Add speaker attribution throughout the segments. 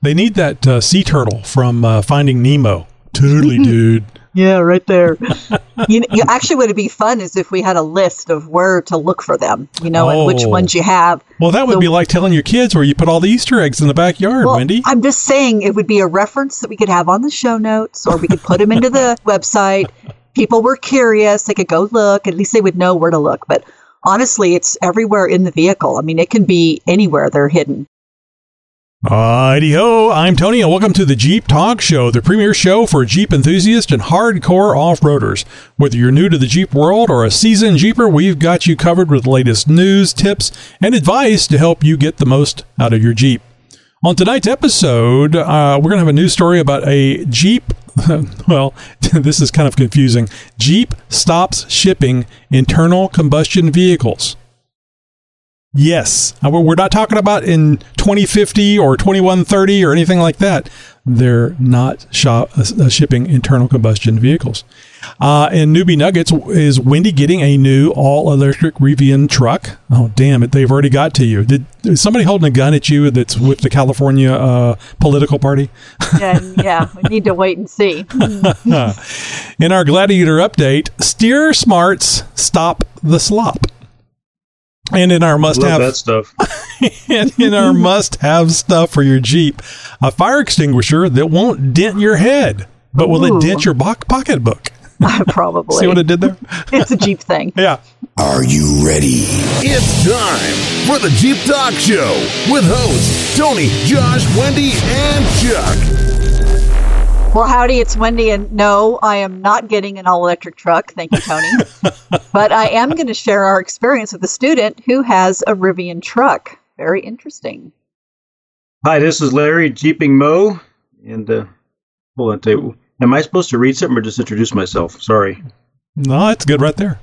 Speaker 1: They need that uh, sea turtle from uh, Finding Nemo. Totally, dude.
Speaker 2: Yeah, right there. you, you actually would it be fun is if we had a list of where to look for them, you know, and which
Speaker 1: Oh.
Speaker 2: ones you have.
Speaker 1: Well, that would
Speaker 2: So-
Speaker 1: be like telling your kids where you put all the Easter eggs in the backyard,
Speaker 2: Well,
Speaker 1: Wendy.
Speaker 2: I'm just saying it would be a reference that we could have on the show notes, or we could put them into the website. People were curious; they could go look. At least they would know where to look. But honestly, it's everywhere in the vehicle. I mean, it can be anywhere they're hidden.
Speaker 1: Alrighty ho, I'm Tony, and welcome to the Jeep Talk Show, the premier show for Jeep enthusiasts and hardcore off-roaders. Whether you're new to the Jeep world or a seasoned Jeeper, we've got you covered with latest news, tips, and advice to help you get the most out of your Jeep. On tonight's episode, uh, we're going to have a news story about a Jeep. Well, this is kind of confusing. Jeep stops shipping internal combustion vehicles. Yes, Uh, we're not talking about in 2050 or 2130 or anything like that. They're not shop, uh, shipping internal combustion vehicles. Uh, and Newbie Nuggets is Wendy getting a new all electric Rivian truck? Oh, damn it! They've already got to you. Did is somebody holding a gun at you that's with the California uh, political party?
Speaker 2: And yeah, we need to wait and see.
Speaker 1: In our Gladiator update, Steer Smarts stop the slop. And in our must
Speaker 3: Love
Speaker 1: have
Speaker 3: stuff.
Speaker 1: and in our must have stuff for your Jeep, a fire extinguisher that won't dent your head, but will
Speaker 2: Ooh.
Speaker 1: it dent your bo- pocketbook?
Speaker 2: Uh, probably.
Speaker 1: See what it did there?
Speaker 2: it's a Jeep thing.
Speaker 1: Yeah.
Speaker 4: Are you ready?
Speaker 5: It's time for the Jeep Talk Show with hosts Tony, Josh, Wendy, and Chuck.
Speaker 2: Well, howdy, it's Wendy, and no, I am not getting an all electric truck. Thank you, Tony. but I am going to share our experience with a student who has a Rivian truck. Very interesting.
Speaker 3: Hi, this is Larry Jeeping Mo, and uh, hold on. Tell am I supposed to read something or just introduce myself? Sorry.
Speaker 1: No, it's good right there.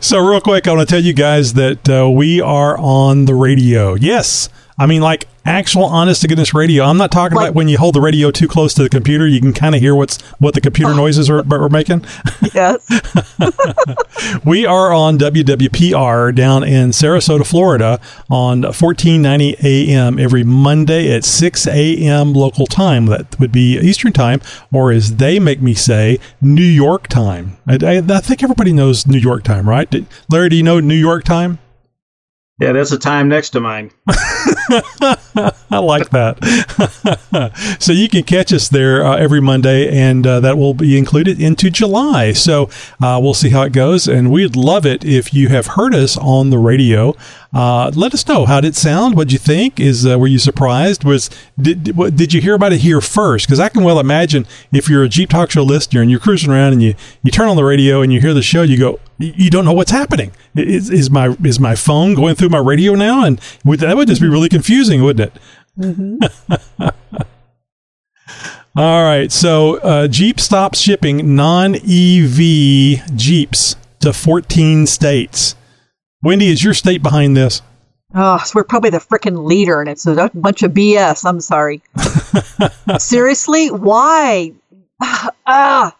Speaker 1: so, real quick, I want to tell you guys that uh, we are on the radio. Yes. I mean, like actual honest to goodness radio. I'm not talking
Speaker 2: Like-
Speaker 1: about when you hold the radio too close to the computer, you can kind of hear what's what the computer oh. noises are, we're making.
Speaker 2: Yes.
Speaker 1: We are on WWPR down in Sarasota, Florida on 1490 AM every Monday at 6 AM local time. That would be Eastern time, or as they make me say, New York time. I, I, I think everybody knows New York time, right? Did, Larry, do you know New York time?
Speaker 3: Yeah, that's the time next to mine.
Speaker 1: I like that. so you can catch us there uh, every Monday, and uh, that will be included into July. So uh, we'll see how it goes, and we'd love it if you have heard us on the radio. Uh, let us know how did it sound. What'd you think? Is uh, were you surprised? Was did did- did you hear about it here first? Because I can well imagine if you're a Jeep Talk Show listener and you're cruising around and you you turn on the radio and you hear the show, you go, you you don't know what's happening. Is, is my is my phone going through my radio now? And would, that would just be really confusing, wouldn't it? All right. So uh, Jeep stops shipping non EV Jeeps to 14 states. Wendy, is your state behind this?
Speaker 2: Oh, so we're probably the freaking leader, and it's a bunch of BS. I'm sorry. Seriously? Why? Ah,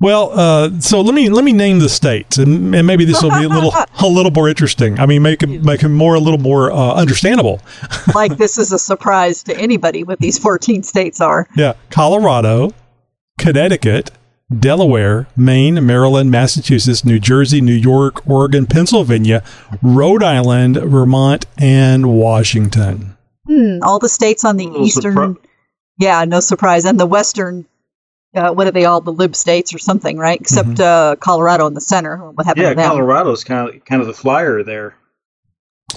Speaker 1: Well, uh, so let me let me name the states, and, and maybe this will be a little a little more interesting. I mean, make it make it more a little more uh, understandable.
Speaker 2: like this is a surprise to anybody what these 14 states are.
Speaker 1: Yeah, Colorado, Connecticut, Delaware, Maine, Maryland, Massachusetts, New Jersey, New York, Oregon, Pennsylvania, Rhode Island, Vermont, and Washington.
Speaker 2: Hmm, all the states on the
Speaker 3: Little
Speaker 2: eastern.
Speaker 3: surpri-
Speaker 2: yeah, no surprise. And the western, uh, what are they all? The lib states or something, right? Except
Speaker 1: Mm-hmm.
Speaker 2: uh, Colorado in the center. What happened
Speaker 3: Yeah,
Speaker 2: to them?
Speaker 3: Colorado's kind of kind of the flyer there.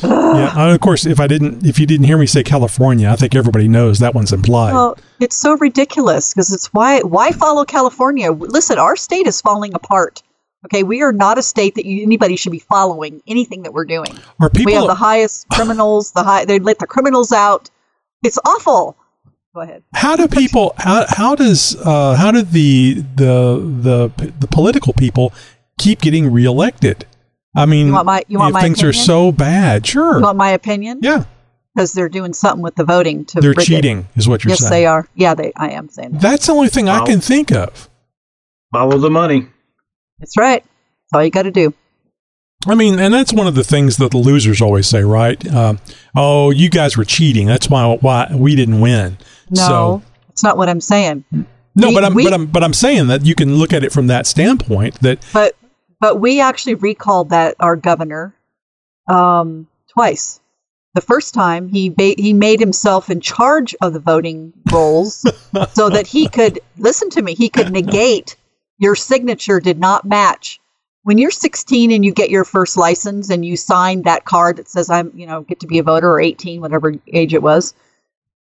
Speaker 1: Yeah, and of course, if I didn't, if you didn't hear me say California, I think everybody knows that one's implied.
Speaker 2: Well, it's so ridiculous because it's why why follow California? Listen, our state is falling apart. Okay, we are not a state that you, anybody should be following anything that we're doing.
Speaker 1: Are people?
Speaker 2: we have the highest criminals. The high they let the criminals out. It's awful. Go ahead.
Speaker 1: how do people? How, how does? Uh, how do the the the the political people keep getting reelected? I mean,
Speaker 2: You want my- you want
Speaker 1: if
Speaker 2: my
Speaker 1: things are so bad. Sure.
Speaker 2: You want my opinion?
Speaker 1: yeah,
Speaker 2: Because they're doing something with the voting to.
Speaker 1: they're cheating, is what you're
Speaker 2: Yes,
Speaker 1: saying.
Speaker 2: they are. Yeah, they. I am saying that.
Speaker 1: That's the only thing I can think of.
Speaker 3: Follow the money.
Speaker 2: That's right. That's all you got to do.
Speaker 1: I mean, and that's one of the things that the losers always say, right? Um, oh, you guys were cheating. That's why why we didn't win.
Speaker 2: No,
Speaker 1: So
Speaker 2: that's not what I'm saying.
Speaker 1: no,
Speaker 2: We-
Speaker 1: but I'm
Speaker 2: we-
Speaker 1: but I'm but I'm saying that you can look at it from that standpoint. That
Speaker 2: But but we actually recalled that our governor um, twice. The first time he ba- he made himself in charge of the voting rolls so that he could listen to me. He could negate your signature did not match. When you're 16 and you get your first license and you sign that card that says I'm you know get to be a voter or 18 whatever age it was,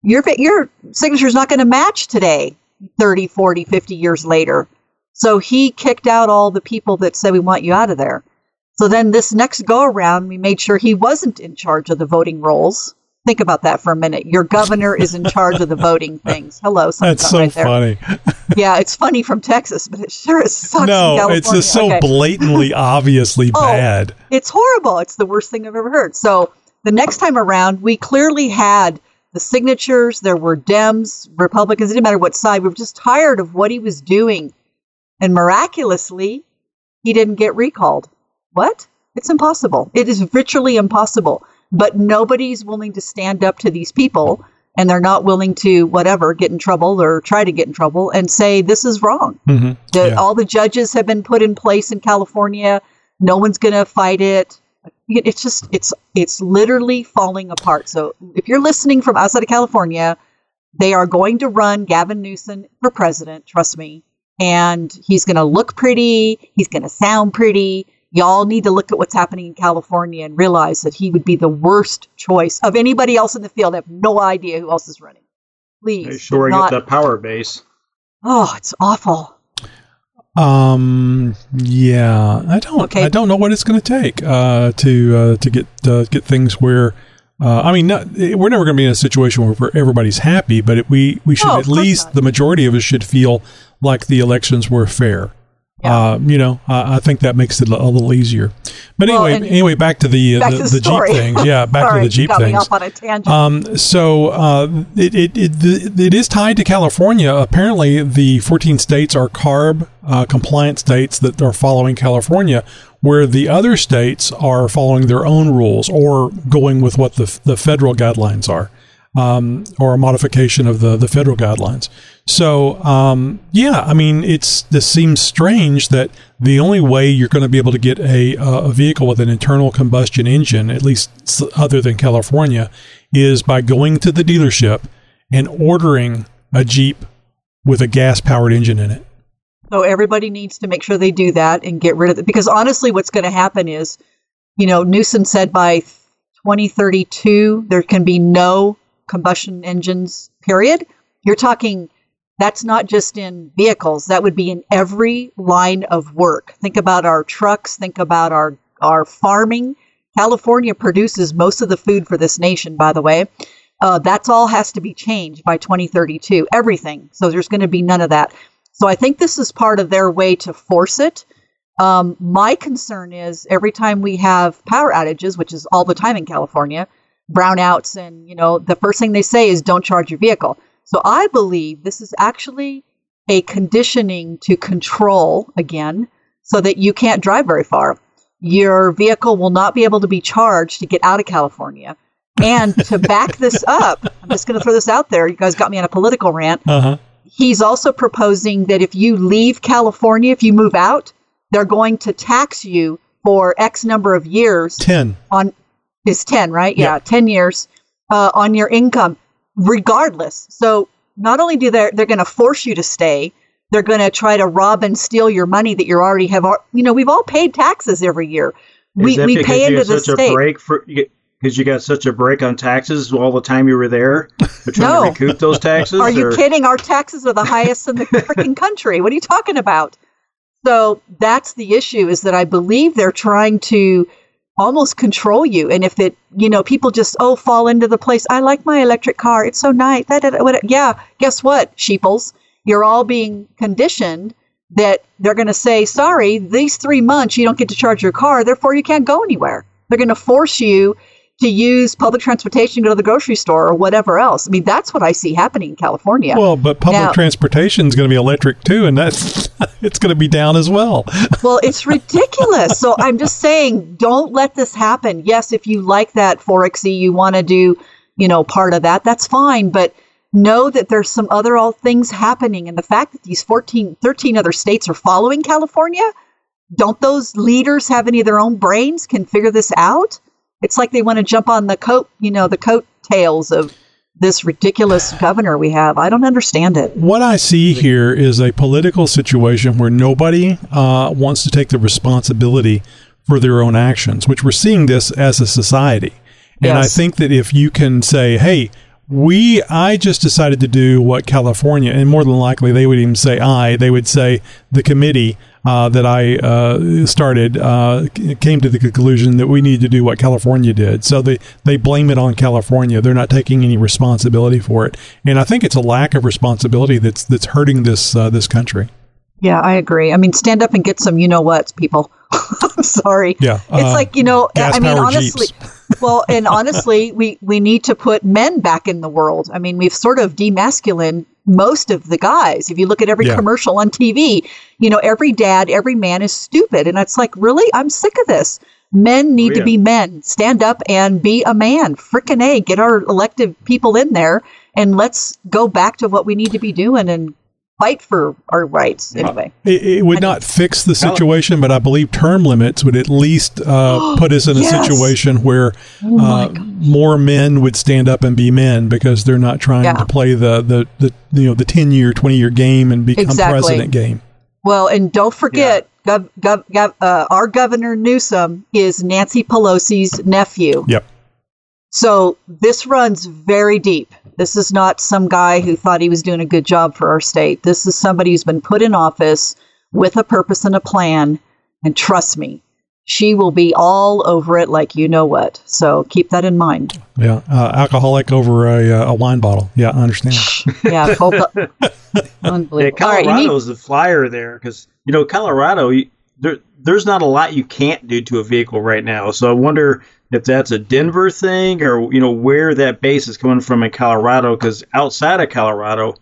Speaker 2: your your signature is not going to match today 30 40 50 years later so he kicked out all the people that said we want you out of there so then this next go around we made sure he wasn't in charge of the voting rolls think about that for a minute your governor is in charge of the voting things hello
Speaker 1: that's so
Speaker 2: right
Speaker 1: funny.
Speaker 2: yeah it's funny from texas but it sure is sucks in
Speaker 1: No, it's just so
Speaker 2: Okay.
Speaker 1: blatantly, obviously
Speaker 2: Oh.
Speaker 1: bad.
Speaker 2: It's horrible. It's the worst thing I've ever heard. So the next time around, we clearly had the signatures. There were Dems, Republicans. It didn't matter what side. We were just tired of what he was doing, and miraculously, he didn't get recalled. What? It's impossible. It is virtually impossible. But nobody's willing to stand up to these people, and they're not willing to whatever get in trouble or try to get in trouble and say this is wrong.
Speaker 1: hmm
Speaker 2: The,
Speaker 1: Yeah.
Speaker 2: All the judges have been put in place in California. No one's going to fight it. It's just it's it's literally falling apart. So if you're listening from outside of California, they are going to run Gavin Newsom for president. Trust me, and he's going to look pretty. He's going to sound pretty. Y'all need to look at what's happening in California and realize that he would be the worst choice of anybody else in the field. I have no idea who else is running. Please,
Speaker 3: They're shoring
Speaker 2: not-
Speaker 3: up that power base.
Speaker 2: Oh, it's awful.
Speaker 1: Um. Yeah, I don't.
Speaker 2: Okay.
Speaker 1: I don't know what it's going to take uh, to uh, to get uh, get things where. Uh, I mean, not, we're never going to be in a situation where everybody's happy, but it, we we should
Speaker 2: No,
Speaker 1: at least
Speaker 2: not.
Speaker 1: the majority of us should feel like the elections were fair.
Speaker 2: Yeah.
Speaker 1: Uh, you know, I, I think that makes it a little easier. But
Speaker 2: Well,
Speaker 1: anyway, anyway, back to the uh,
Speaker 2: Back
Speaker 1: the,
Speaker 2: to the,
Speaker 1: the Jeep things. Yeah, back
Speaker 2: Sorry,
Speaker 1: to the Jeep things.
Speaker 2: off on a tangent.
Speaker 1: Um, so uh, it, it, it, it is tied to California. Apparently, the 14 states are CARB uh, compliant states that are following California, where the other states are following their own rules or going with what the, the federal guidelines are. Um, or a modification of the, the federal guidelines. So, um, yeah, I mean, it's this seems strange that the only way you're going to be able to get a, a vehicle with an internal combustion engine, at least other than California, is by going to the dealership and ordering a Jeep with a gas powered engine in it.
Speaker 2: So everybody needs to make sure they do that and get rid of it. Because honestly, what's going to happen is, you know, Newsom said by 2032 there can be no combustion engines. Period. You're talking. That's not just in vehicles. That would be in every line of work. Think about our trucks. Think about our our farming. California produces most of the food for this nation, by the way. Uh, that's all has to be changed by 2032. Everything. So there's going to be none of that. So I think this is part of their way to force it. Um, my concern is every time we have power outages, which is all the time in California, brownouts, and you know the first thing they say is don't charge your vehicle. So I believe this is actually a conditioning to control again, so that you can't drive very far. Your vehicle will not be able to be charged to get out of California. And to back this up, I'm just going to throw this out there. You guys got me on a political rant
Speaker 1: Uh huh.
Speaker 2: he's also proposing that if you leave California, if you move out, they're going to tax you for X number of years
Speaker 1: 10.
Speaker 2: on is 10, right?
Speaker 1: Yeah.
Speaker 2: Yeah, 10 years uh, on your income, regardless. So not only do they they're going to force you to stay, they're going to try to rob and steal your money that you already have. You know, we've all paid taxes every year. We
Speaker 3: Is that
Speaker 2: we pay into the
Speaker 3: such
Speaker 2: state.
Speaker 3: a break for because you got such a break on taxes all the time you were there? You're trying
Speaker 2: No.
Speaker 3: to recoup those taxes?
Speaker 2: Are you kidding? Our taxes are the highest in the freaking country. What are you talking about? So that's the issue is that I believe they're trying to almost control you. And if it, you know, people just, oh, fall into the place. I like my electric car. It's so nice. That, that, yeah. Guess what, sheeples? You're all being conditioned that they're going to say, sorry, these three months you don't get to charge your car. Therefore, you can't go anywhere. They're going to force you to use public transportation to go to the grocery store or whatever else. I mean, that's what I see happening in California.
Speaker 1: Well, but public transportation is going to be electric too, and that's it's going to be down as well.
Speaker 2: Well, it's ridiculous. so I'm just saying, don't let this happen. Yes, if you like that 4XE, you want to do, you know, part of that, that's fine. But know that there's some other all things happening. And the fact that these 14, 13 other states are following California, don't those leaders have any of their own brains can figure this out? It's like they want to jump on the coat, you know, the coat tails of this ridiculous governor we have. I don't understand it.
Speaker 1: What I see here is a political situation where nobody uh, wants to take the responsibility for their own actions, which we're seeing this as a society. And I think that if you can say, hey, we, I just decided to do what California, and more than likely they would even say I, they would say the committee uh, that I uh, started uh, came to the conclusion that we need to do what California did. So they, they blame it on California. They're not taking any responsibility for it. And I think it's a lack of responsibility that's, that's hurting this, uh, this country.
Speaker 2: Yeah, I agree. I mean, stand up and get some you know what's, people. I'm sorry.
Speaker 1: Yeah,
Speaker 2: It's
Speaker 1: uh,
Speaker 2: like, you know, I mean, honestly, well, and honestly, we, we need to put men back in the world. I mean, we've sort of demasculined most of the guys. If you look at every
Speaker 1: Yeah.
Speaker 2: commercial on TV, you know, every dad, every man is stupid. And it's like, really? I'm sick of this. Men need
Speaker 3: Oh,
Speaker 2: to be men. Stand up and be a man. Frickin' A. Get our elected people in there and let's go back to what we need to be doing and fight for our rights anyway.
Speaker 1: It, it would not fix the situation, but I believe term limits would at least uh, put us in a
Speaker 2: Yes.
Speaker 1: situation where
Speaker 2: Oh
Speaker 1: uh,
Speaker 2: gosh.
Speaker 1: more men would stand up and be men because they're not trying
Speaker 2: Yeah.
Speaker 1: to play the, the, the you know the ten year, twenty year game and become
Speaker 2: Exactly.
Speaker 1: president game.
Speaker 2: Well, and don't forget, gov, gov, gov, uh, our governor Newsom is Nancy Pelosi's nephew.
Speaker 1: Yep.
Speaker 2: So this runs very deep. This is not some guy who thought he was doing a good job for our state. This is somebody who's been put in office with a purpose and a plan. And trust me, she will be all over it like you know what. So keep that in mind.
Speaker 1: Yeah, uh, alcoholic over a, uh, a wine bottle. Yeah, I understand.
Speaker 2: Yeah, full bu-
Speaker 3: Yeah,
Speaker 2: unbelievable. All right, you
Speaker 3: Colorado
Speaker 2: need-
Speaker 3: is the flyer there because you know Colorado. You, there, there's not a lot you can't do to a vehicle right now. So I wonder if that's a Denver thing or you know where that base is coming from in Colorado. Because outside of Colorado, I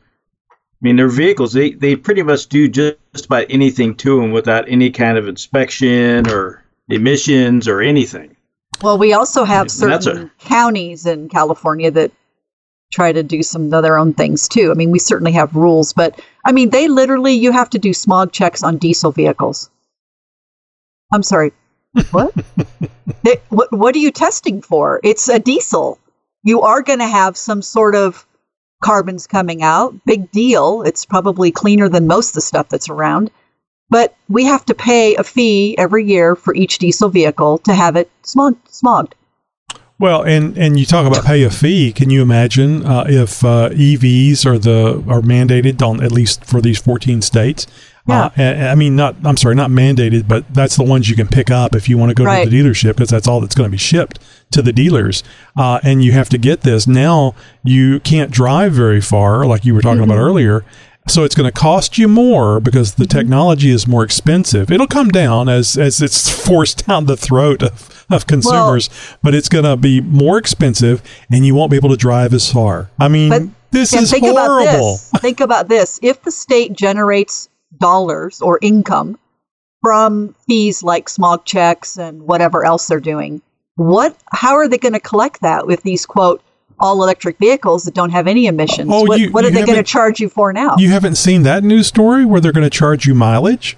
Speaker 3: mean, their vehicles they they pretty much do just about anything to them without any kind of inspection or emissions or anything.
Speaker 2: Well, we also have
Speaker 3: And
Speaker 2: certain counties in California that try to do some of their own things too. I mean, we certainly have rules, but I mean, they literally you have to do smog checks on diesel vehicles. I'm sorry, what? what? What are you testing for? It's a diesel. You are going to have some sort of carbons coming out. Big deal. It's probably cleaner than most of the stuff that's around. But we have to pay a fee every year for each diesel vehicle to have it smog- smogged.
Speaker 1: Well, and, and you talk about pay a fee. Can you imagine uh, if uh, EVs are the are mandated on at least for these fourteen states?
Speaker 2: Yeah.
Speaker 1: Uh, I mean, not I'm sorry, not mandated, but that's the ones you can pick up if you want to go
Speaker 2: Right.
Speaker 1: to the dealership because that's all that's going to be shipped to the dealers. Uh, and you have to get this now. You can't drive very far, like you were talking about earlier. So it's going to cost you more because the technology is more expensive. It'll come down as as it's forced down the throat of, of consumers, but it's going to be more expensive, and you won't be able to drive as far. I mean,
Speaker 2: But
Speaker 1: this is
Speaker 2: think
Speaker 1: horrible.
Speaker 2: about this. Think about this. If the state generates dollars or income from fees like smog checks and whatever else they're doing, what how are they going to collect that with these quote all electric vehicles that don't have any emissions?
Speaker 1: Oh,
Speaker 2: what,
Speaker 1: you-
Speaker 2: what are they going to charge you for now?
Speaker 1: You haven't seen that news story where they're going to charge you mileage?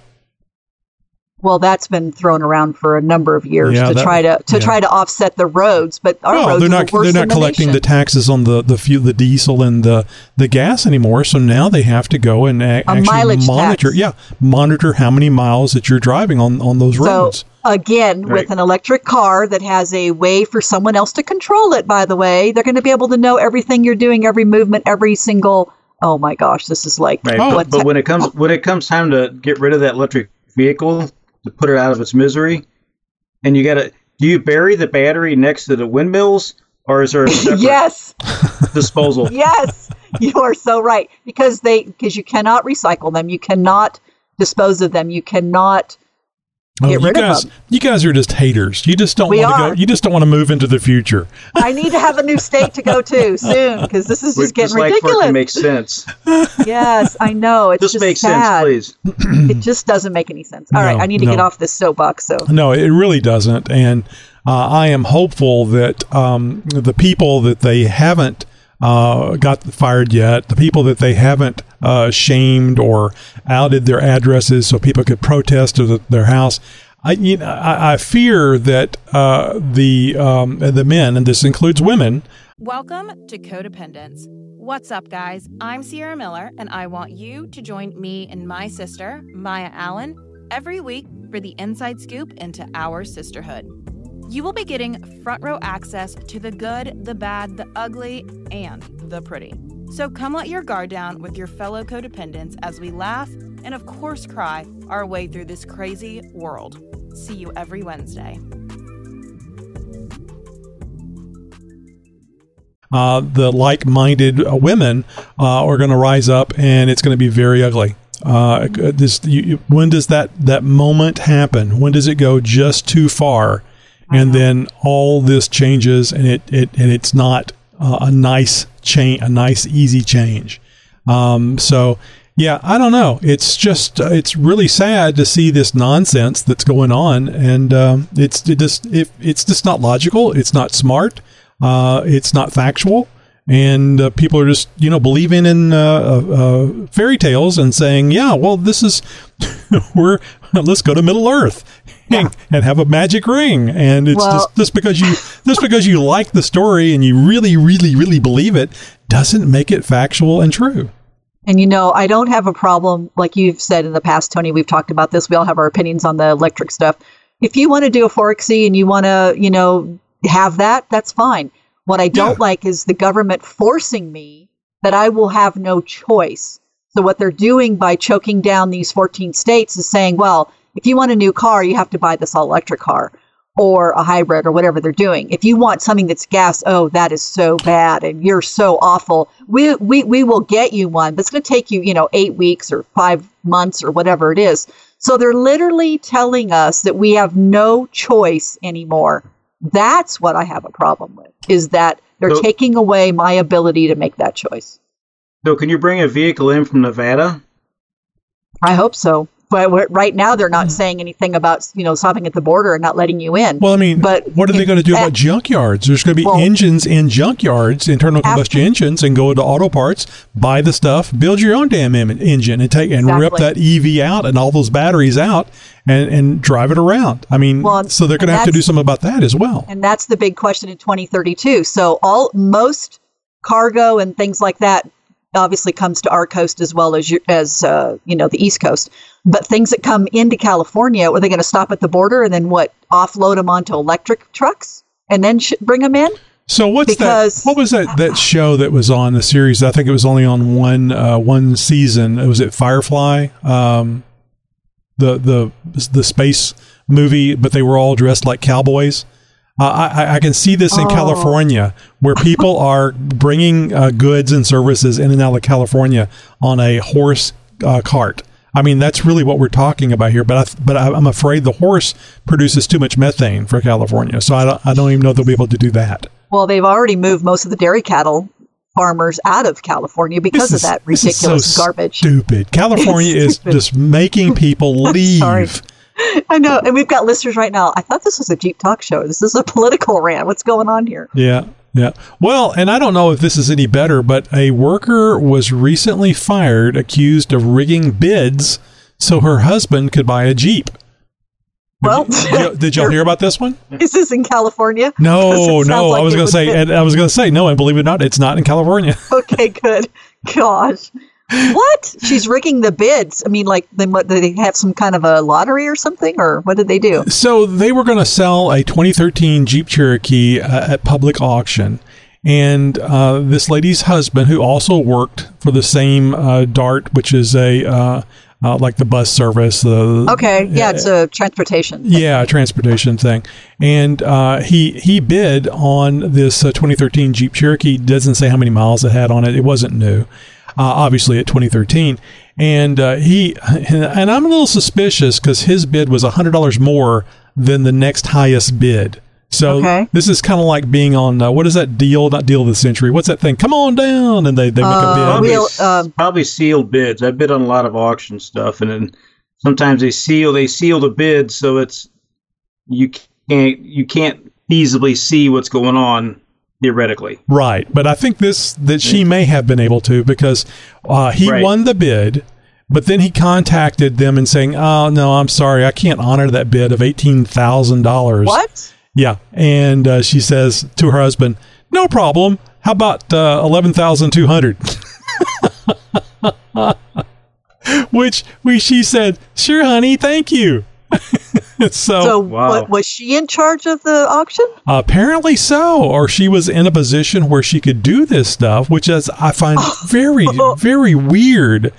Speaker 2: Well, that's been thrown around for a number of years
Speaker 1: Yeah,
Speaker 2: to
Speaker 1: that-
Speaker 2: try to to
Speaker 1: yeah.
Speaker 2: try to offset the roads, but our
Speaker 1: Well,
Speaker 2: roads
Speaker 1: they're
Speaker 2: are
Speaker 1: not
Speaker 2: the worst
Speaker 1: they're not collecting the
Speaker 2: nation.
Speaker 1: taxes on the the fuel, the diesel and the the gas anymore. So now they have to go and a- actually monitor,
Speaker 2: tax.
Speaker 1: yeah, monitor how many miles that you're driving on on those roads.
Speaker 2: So
Speaker 1: roads.
Speaker 2: again,
Speaker 3: Right.
Speaker 2: with an electric car that has a way for someone else to control it, by the way, they're going to be able to know everything you're doing, every movement, every single. Oh my gosh, this is like
Speaker 3: Right. But, but when it comes when it comes time to get rid of that electric vehicle to put it out of its misery, and you got to do you bury the battery next to the windmills, or is there a separate
Speaker 2: yes,
Speaker 3: disposal?
Speaker 2: yes, you are so right. Because they because you cannot recycle them, you cannot dispose of them, you cannot
Speaker 1: Oh,
Speaker 2: Get
Speaker 1: you
Speaker 2: rid of
Speaker 1: guys,
Speaker 2: them.
Speaker 1: you guys are just haters. You just don't
Speaker 2: We
Speaker 1: want to go. You just don't want to move into the future.
Speaker 2: I need to have a new state to go to soon because this is
Speaker 3: We
Speaker 2: just getting
Speaker 3: just like for it
Speaker 2: ridiculous.
Speaker 3: to make sense.
Speaker 2: yes, I know. It's
Speaker 3: Just,
Speaker 2: just
Speaker 3: make
Speaker 2: sad.
Speaker 3: sense, please.
Speaker 2: It just doesn't make any sense. All right,
Speaker 1: No,
Speaker 2: I need to get off this soapbox. So
Speaker 1: No, it really doesn't. And uh, I am hopeful that um, the people that they haven't uh, got fired yet, the people that they haven't uh, shamed or outed their addresses so people could protest the, their house. I, you know, I, I fear that uh, the um, the men, and this includes women,
Speaker 4: Welcome to Codependence. What's up, guys? I'm Sierra Miller, and I want you to join me and my sister, Maya Allen, every week for the inside scoop into our sisterhood. You will be getting front row access to the good, the bad, the ugly, and the pretty. So come let your guard down with your fellow codependents as we laugh and, of course, cry our way through this crazy world. See you every Wednesday.
Speaker 1: uh, the like-minded uh, women uh, are going to rise up, and it's going to be very ugly. Uh, this, you- when does that that moment happen? When does it go just too far, and then all this changes, and it, it and it's not uh, a nice change, a nice easy change. Um, so yeah, I don't know. It's just uh, it's really sad to see this nonsense that's going on, and um, it's it just it, it's just not logical. It's not smart. Uh, it's not factual, and uh, people are just you know believing in uh, uh, uh, fairy tales and saying, yeah, well, this is we're let's go to Middle Earth. And, and have a magic ring, and it's
Speaker 2: Well-
Speaker 1: just just because you just because you like the story and you really, really, really believe it doesn't make it factual and true.
Speaker 2: And you know, I don't have a problem, like you've said in the past, Tony. We've talked about this. We all have our opinions on the electric stuff. If you want to do a 4XE and you want to, you know, have that, that's fine. What I don't
Speaker 1: Yeah.
Speaker 2: like is the government forcing me that I will have no choice. So what they're doing by choking down these 14 states is saying, well, if you want a new car, you have to buy this all electric car or a hybrid or whatever they're doing. If you want something that's gas, oh, that is so bad and you're so awful. We we we will get you one, but it's going to take you, you know, 8 weeks or 5 months or whatever it is. So they're literally telling us that we have no choice anymore. That's what I have a problem with. Is that they're
Speaker 3: So-
Speaker 2: taking away my ability to make that choice.
Speaker 3: So, can you bring a vehicle in from Nevada?
Speaker 2: I hope so. But right now they're not mm-hmm. saying anything about, you know, stopping at the border and not letting you in.
Speaker 1: Well, I mean,
Speaker 2: But
Speaker 1: what are they going to do about junkyards? There's going to be
Speaker 2: well-
Speaker 1: engines in junkyards, internal combustion
Speaker 2: After-
Speaker 1: engines, and go to auto parts, buy the stuff, build your own damn engine, and take and rip that EV out and all those batteries out, and and drive it around. I mean,
Speaker 2: Well,
Speaker 1: so they're going to have to do something about that as well.
Speaker 2: and that's the big question in 2032. So all most cargo and things like that obviously comes to our coast as well as your, as uh, you know the East Coast. But things that come into California, are they going to stop at the border and then what? Offload them onto electric trucks and then sh- bring them in?
Speaker 1: So what's
Speaker 2: Because-
Speaker 1: that? What was that that show that was on the series? I think it was only on one uh, one season. Was it Firefly? Um, the the the space movie, but they were all dressed like cowboys. Uh, I, I can see this in
Speaker 2: Oh.
Speaker 1: California, where people are bringing uh, goods and services in and out of California on a horse uh, cart. I mean, that's really what we're talking about here. But I, but I, I'm afraid the horse produces too much methane for California, so I don't, I don't even know they'll be able to do that.
Speaker 2: Well, they've already moved most of the dairy cattle farmers out of California because of that ridiculous
Speaker 1: so
Speaker 2: garbage.
Speaker 1: Stupid. California is
Speaker 2: Stupid.
Speaker 1: just making people leave.
Speaker 2: I know, and we've got listeners right now. I thought this was a Jeep talk show. This is a political rant. What's going on here?
Speaker 1: Yeah. Yeah. Well, and I don't know if this is any better, but a worker was recently fired accused of rigging bids so her husband could buy a Jeep.
Speaker 2: Well,
Speaker 1: Did, you, did y'all hear about this one?
Speaker 2: is this in California?
Speaker 1: No, no.
Speaker 2: like
Speaker 1: I was going to say,
Speaker 2: fit.
Speaker 1: and I was going to say no, and believe it or not, it's not in California.
Speaker 2: Okay, good. Gosh. What? She's rigging the bids. I mean, like, then what? Did they have some kind of a lottery or something, or what did they do?
Speaker 1: So they were going to sell a 2013 Jeep Cherokee uh, at public auction. And uh, this lady's husband, who also worked for the same uh, DART, which is a uh, uh, like the bus service, the
Speaker 2: Okay, yeah, it's a transportation.
Speaker 1: yeah, transportation thing. And uh, he he bid on this uh, 2013 Jeep Cherokee. Doesn't say how many miles it had on it. It wasn't new. Obviously at 2013. And uh, he and I'm a little suspicious because his bid was hundred dollars more than the next highest bid. So
Speaker 2: Okay.
Speaker 1: this is kind of like being on uh, what is that deal? Not deal of the century. What's that thing? Come on down, and they they make
Speaker 2: Uh,
Speaker 1: a bid.
Speaker 3: Probably,
Speaker 2: We'll,
Speaker 3: s-
Speaker 2: um,
Speaker 3: probably sealed bids. I bid on a lot of auction stuff, and then sometimes they seal they seal the bid so it's you can't you can't feasibly see what's going on theoretically.
Speaker 1: Right, but I think this that she may have been able to because uh, he
Speaker 3: Right.
Speaker 1: won the bid, but then he contacted them and saying, "Oh no, I'm sorry, I can't honor that bid of eighteen thousand dollars."
Speaker 2: What?
Speaker 1: Yeah, and uh, she says to her husband, "No problem. How about uh, eleven thousand two hundred? Which we she said, "Sure, honey, thank you." so,
Speaker 2: So,
Speaker 3: wow.
Speaker 2: what, was she in charge of the auction?
Speaker 1: Apparently so, or she was in a position where she could do this stuff, which is I find very, very weird.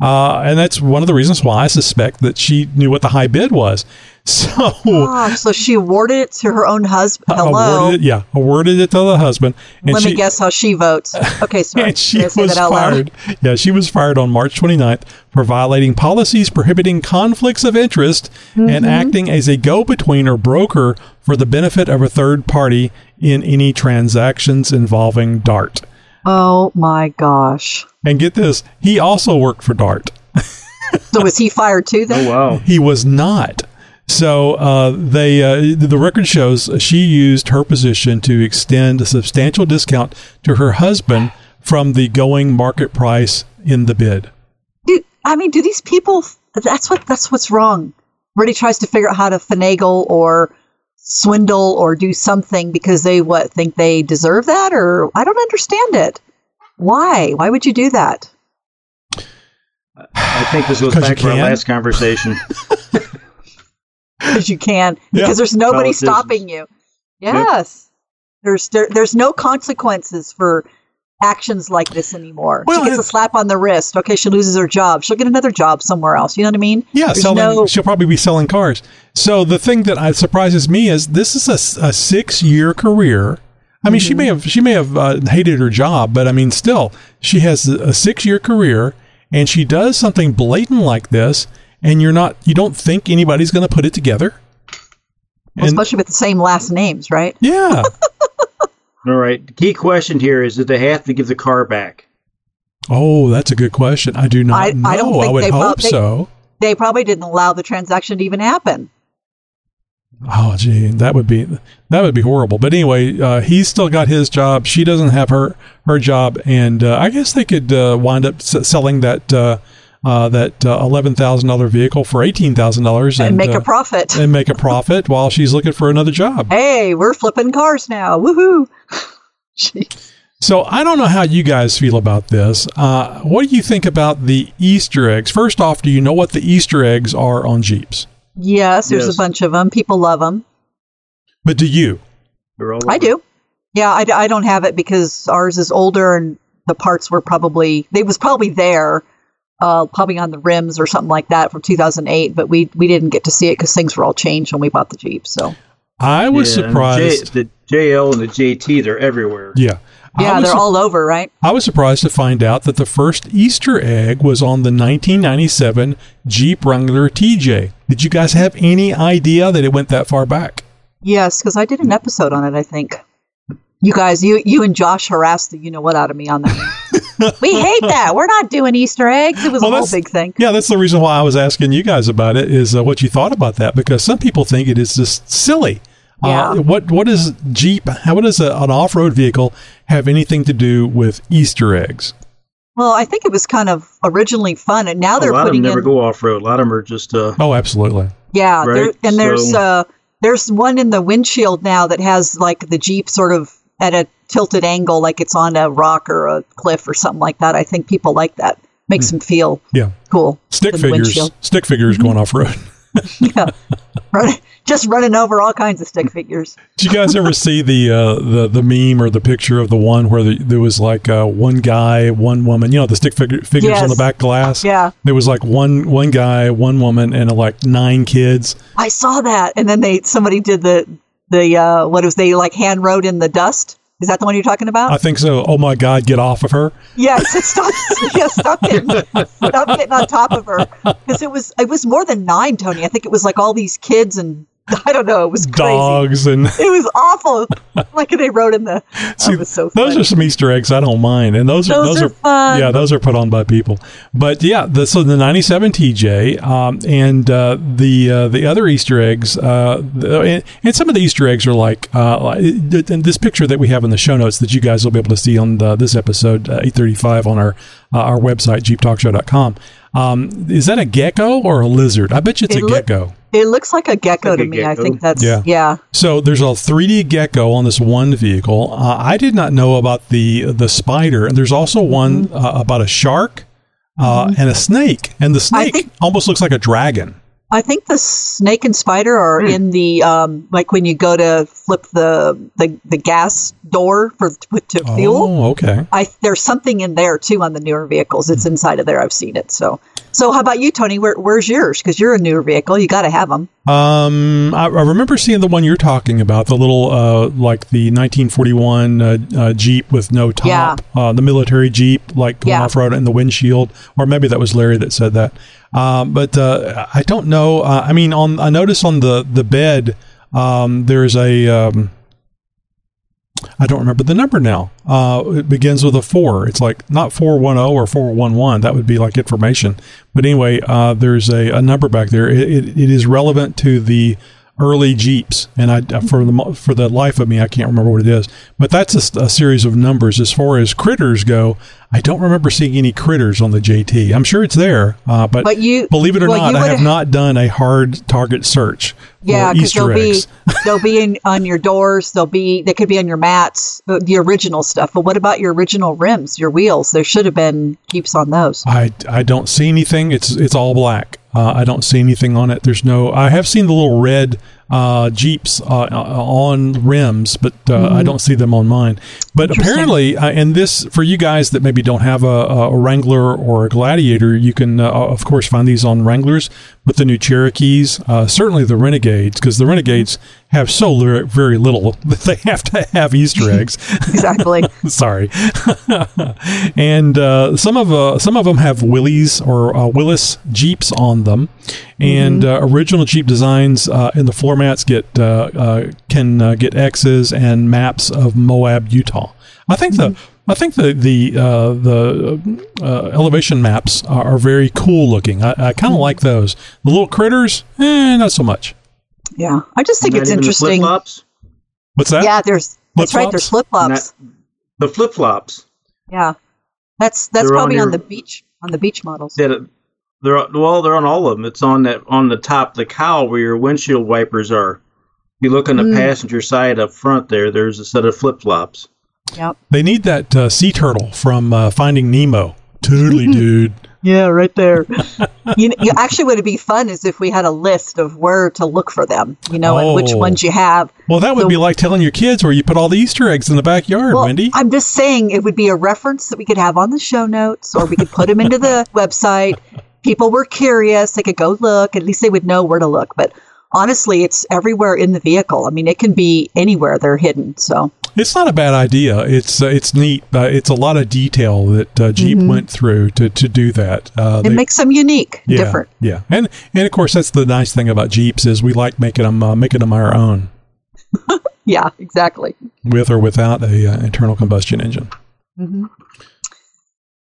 Speaker 1: Uh, and that's one of the reasons why I suspect that she knew what the high bid was. So
Speaker 2: Gosh, so she awarded it to her own husband. Hello.
Speaker 1: awarded it, yeah, awarded it to the husband. And
Speaker 2: Let
Speaker 1: she,
Speaker 2: me guess how she votes. Okay, sorry.
Speaker 1: and she
Speaker 2: Did say
Speaker 1: was
Speaker 2: that out loud?
Speaker 1: fired. Yeah, she was fired on March 29th for violating policies prohibiting conflicts of interest
Speaker 2: Mm-hmm.
Speaker 1: and acting as a go-between or broker for the benefit of a third party in any transactions involving DART.
Speaker 2: Oh my gosh.
Speaker 1: And get this, he also worked for DART.
Speaker 2: So was he fired too then?
Speaker 3: Oh
Speaker 2: then?
Speaker 3: wow!
Speaker 1: He was not. So uh, they uh, the record shows she used her position to extend a substantial discount to her husband from the going market price in the bid.
Speaker 2: Do, I mean, do these people? That's what. That's what's wrong. Everybody tries to figure out how to finagle or swindle or do something because they what think they deserve that, or I don't understand it. Why? Why would you do that?
Speaker 3: I think this goes
Speaker 1: 'Cause you
Speaker 3: back to our last conversation.
Speaker 2: Because you can.
Speaker 1: Yeah.
Speaker 2: Because there's nobody
Speaker 3: Politicians.
Speaker 2: stopping you. Yes. There's there, there's no consequences for actions like this anymore.
Speaker 1: Well,
Speaker 2: she gets a slap on the wrist. Okay, she loses her job. She'll get another job somewhere else. You know what I mean?
Speaker 1: Yeah,
Speaker 2: There's
Speaker 1: selling.
Speaker 2: no-
Speaker 1: she'll probably be selling cars. So the thing that uh, surprises me is this is a six-year career. I mean, she may have she may have uh, hated her job, but I mean, still, she has a, a six-year career, and she does something blatant like this, and you're not you don't think anybody's going to put it together.
Speaker 2: Well,
Speaker 1: And
Speaker 2: especially with the same last names, right?
Speaker 1: yeah,
Speaker 3: All right. The key question here is: Did they have to give the car back?
Speaker 1: oh, that's a good question. I do not
Speaker 2: I-
Speaker 1: know.
Speaker 2: I don't
Speaker 1: I would
Speaker 2: they
Speaker 1: hope
Speaker 2: prob- they-
Speaker 1: so.
Speaker 2: They probably didn't allow the transaction to even happen.
Speaker 1: Oh, gee, that would be that would be horrible. But anyway, uh, he's still got his job. She doesn't have her her job, and uh, I guess they could uh, wind up s- selling that uh, uh, that uh, eleven thousand dollar vehicle for eighteen thousand dollars
Speaker 2: And make
Speaker 1: uh,
Speaker 2: a profit.
Speaker 1: and make a profit while she's looking for another job.
Speaker 2: hey, we're flipping cars now. Woohoo. Gee.
Speaker 1: So I don't know how you guys feel about this. Uh, what do you think about the Easter eggs? First off, do you know what the Easter eggs are on Jeeps?
Speaker 2: yes, there's
Speaker 3: Yes.
Speaker 2: a bunch of them. People love them.
Speaker 1: But do you?
Speaker 2: I do. Yeah, I, I don't have it because ours is older and the parts were probably they was probably there, uh, probably on the rims or something like that from 2008. But we we didn't get to see it because things were all changed when we bought the Jeep. So
Speaker 1: I was
Speaker 3: Yeah, and
Speaker 1: surprised.
Speaker 3: J, the JL and the JT, they're everywhere.
Speaker 1: yeah.
Speaker 2: Yeah,
Speaker 1: was
Speaker 2: they're
Speaker 1: su-
Speaker 2: all over, right?
Speaker 1: I was surprised to find out that the first Easter egg was on the 1997 Jeep Wrangler TJ. Did you guys have any idea that it went that far back?
Speaker 2: Yes, because I did an episode on it. I think you guys, you you and Josh harassed the you know what out of me on that. we hate that. We're not doing Easter eggs. It was
Speaker 1: Well,
Speaker 2: a whole big thing.
Speaker 1: Yeah, that's the reason why I was asking you guys about it. Is uh, what you thought about that? Because some people think it is just silly.
Speaker 2: Yeah.
Speaker 1: Uh, what what does Jeep? How does a, an off road vehicle have anything to do with Easter eggs?
Speaker 2: Well, I think it was kind of originally fun, and now they're
Speaker 3: lot of them never
Speaker 2: in.
Speaker 3: go off road. A lot of them are just uh,
Speaker 1: Oh, absolutely.
Speaker 2: Yeah,
Speaker 3: Right,
Speaker 2: and there's
Speaker 3: so-
Speaker 2: uh there's one in the windshield now that has like the Jeep sort of at a tilted angle, like it's on a rock or a cliff or something like that. I think people like that. Makes them feel
Speaker 1: Yeah,
Speaker 2: cool.
Speaker 1: stick figures.
Speaker 2: windshield.
Speaker 1: Stick figures going off road.
Speaker 2: yeah, Run, just running over all kinds of stick figures.
Speaker 1: Did you guys ever see the uh, the the meme or the picture of the one where the, there was like uh, one guy, one woman? You know, the stick figure, figures on the back glass.
Speaker 2: Yeah,
Speaker 1: There was like one one guy, one woman, and uh, like nine kids.
Speaker 2: I saw that, and then they somebody did the the uh, what was they like hand wrote in the dust Is that the one you're talking about?
Speaker 1: I think so. Oh my God, get off of her.
Speaker 2: Yes, stop, yeah, stop getting, stop getting on top of her because it was it was more than nine, Tony. I think it was like all these kids and I don't know. It was crazy.
Speaker 1: Dogs and
Speaker 2: It was awful. like they wrote in the.
Speaker 1: See,
Speaker 2: so
Speaker 1: those are some Easter eggs I don't mind, and those, are
Speaker 2: Those
Speaker 1: those
Speaker 2: are
Speaker 1: are
Speaker 2: fun.
Speaker 1: Yeah, those are put on by people. But yeah, the, so the '97 TJ um, and uh, the uh, the other Easter eggs, uh, the, and, and some of the Easter eggs are like uh, like- and this picture that we have in the show notes that you guys will be able to see on the, this episode uh, 835 on our uh, our website jeeptalkshow.com. Um, is that a gecko or a lizard? I bet you it's
Speaker 2: It
Speaker 1: a
Speaker 2: look-
Speaker 1: gecko.
Speaker 2: It looks like a gecko
Speaker 3: like
Speaker 2: to
Speaker 3: a
Speaker 2: me. I think that's
Speaker 1: Yeah.
Speaker 2: yeah.
Speaker 1: So there's a 3D gecko on this one vehicle. Uh, I did not know about the the spider, and there's also one
Speaker 2: Mm-hmm.
Speaker 1: uh, about a shark uh, and a snake, and the snake
Speaker 2: think-
Speaker 1: almost looks like a dragon.
Speaker 2: I think the snake and spider are
Speaker 1: Hmm.
Speaker 2: in the um, like when you go to flip the the, the gas door for to fuel.
Speaker 1: Oh, okay.
Speaker 2: I there's something in there too on the newer vehicles. It's inside of there. I've seen it. So so how about you, Tony? Where, where's yours? Because you're a newer vehicle. You got to have them.
Speaker 1: Um, I, I remember seeing the one you're talking about, the little uh, like the 1941 uh, uh, Jeep with no top,
Speaker 2: Yeah.
Speaker 1: uh, the military Jeep, like going
Speaker 2: Yeah.
Speaker 1: off road in the windshield, or maybe that was Larry that said that. Um, but uh, I don't know. Uh, I mean, on I notice on the the bed um, there's a um, I don't remember the number now. Uh, it begins with a four. It's like not four one zero or four one one. That would be like information. But anyway, uh, there's a, a number back there. It, it, it is relevant to the early Jeeps, and I for the for the life of me, I can't remember what it is. But that's a series of numbers. As far as critters go, I don't remember seeing any critters on the JT. I'm sure it's there, uh, but,
Speaker 2: But you-
Speaker 1: believe it or
Speaker 2: well,
Speaker 1: not, I have not done a hard target search
Speaker 2: Yeah, because they'll
Speaker 1: eggs.
Speaker 2: be they'll be in, on your doors. They'll be they could be on your mats, uh, the original stuff. But what about your original rims, your wheels? There should have been keeps on those.
Speaker 1: I, I don't see anything. It's it's all black. Uh, I don't see anything on it. There's no. I have seen the little red uh, Jeeps uh, on rims, but uh, I don't see them on mine. But
Speaker 2: Mm-hmm.
Speaker 1: Apparently, uh, and this for you guys that maybe don't have a, a Wrangler or a Gladiator, you can uh, of course find these on Wranglers. But the new Cherokees, uh, certainly the Renegades, because the Renegades have so li- very little that they have to have Easter eggs.
Speaker 2: Exactly.
Speaker 1: Sorry. and uh, some of uh, some of them have Willys or uh, Willis Jeeps on them, and uh, original Jeep designs uh, in the floor mats get uh, uh, can uh, get X's and maps of Moab, Utah. I think the I think the the uh, the uh, elevation maps are, are very cool looking. I, I kind of like those. The little critters, eh, not so much.
Speaker 2: yeah, I just think
Speaker 3: Not
Speaker 2: it's interesting.
Speaker 3: flip-flops?
Speaker 1: What's that?
Speaker 2: Yeah, there's that's right. There's flip flops.
Speaker 3: The flip flops.
Speaker 2: Yeah, that's that's
Speaker 3: They're
Speaker 2: probably on,
Speaker 3: your-
Speaker 2: the beach on the beach models.
Speaker 3: Yeah, they're well, they're on all of them. It's on that on the top, the cowl where your windshield wipers are. If you look on the
Speaker 2: Mm.
Speaker 3: passenger side up front there, there's a set of flip flops.
Speaker 2: Yep.
Speaker 1: They need that uh, sea turtle from uh, Finding Nemo. Totally, dude.
Speaker 2: Yeah, right there. you, you actually would it be fun is if we had a list of where to look for them, you know, and which
Speaker 1: Oh.
Speaker 2: ones you have.
Speaker 1: Well, that would
Speaker 2: So-
Speaker 1: be like telling your kids where you put all the Easter eggs in the backyard,
Speaker 2: Well,
Speaker 1: Wendy.
Speaker 2: I'm just saying it would be a reference that we could have on the show notes, or we could put them into the website. People were curious; they could go look. At least they would know where to look. But honestly, it's everywhere in the vehicle. I mean, it can be anywhere they're hidden. So
Speaker 1: It's not a bad idea. It's uh, it's neat. Uh, it's a lot of detail that uh, Jeep went through to, to do that. Uh,
Speaker 2: Mm-hmm. it
Speaker 1: they-
Speaker 2: makes them unique,
Speaker 1: yeah,
Speaker 2: different.
Speaker 1: Yeah, and and of course that's the nice thing about Jeeps is we like making them uh, making them our own,
Speaker 2: Yeah, exactly.
Speaker 1: with or without a uh, internal combustion engine.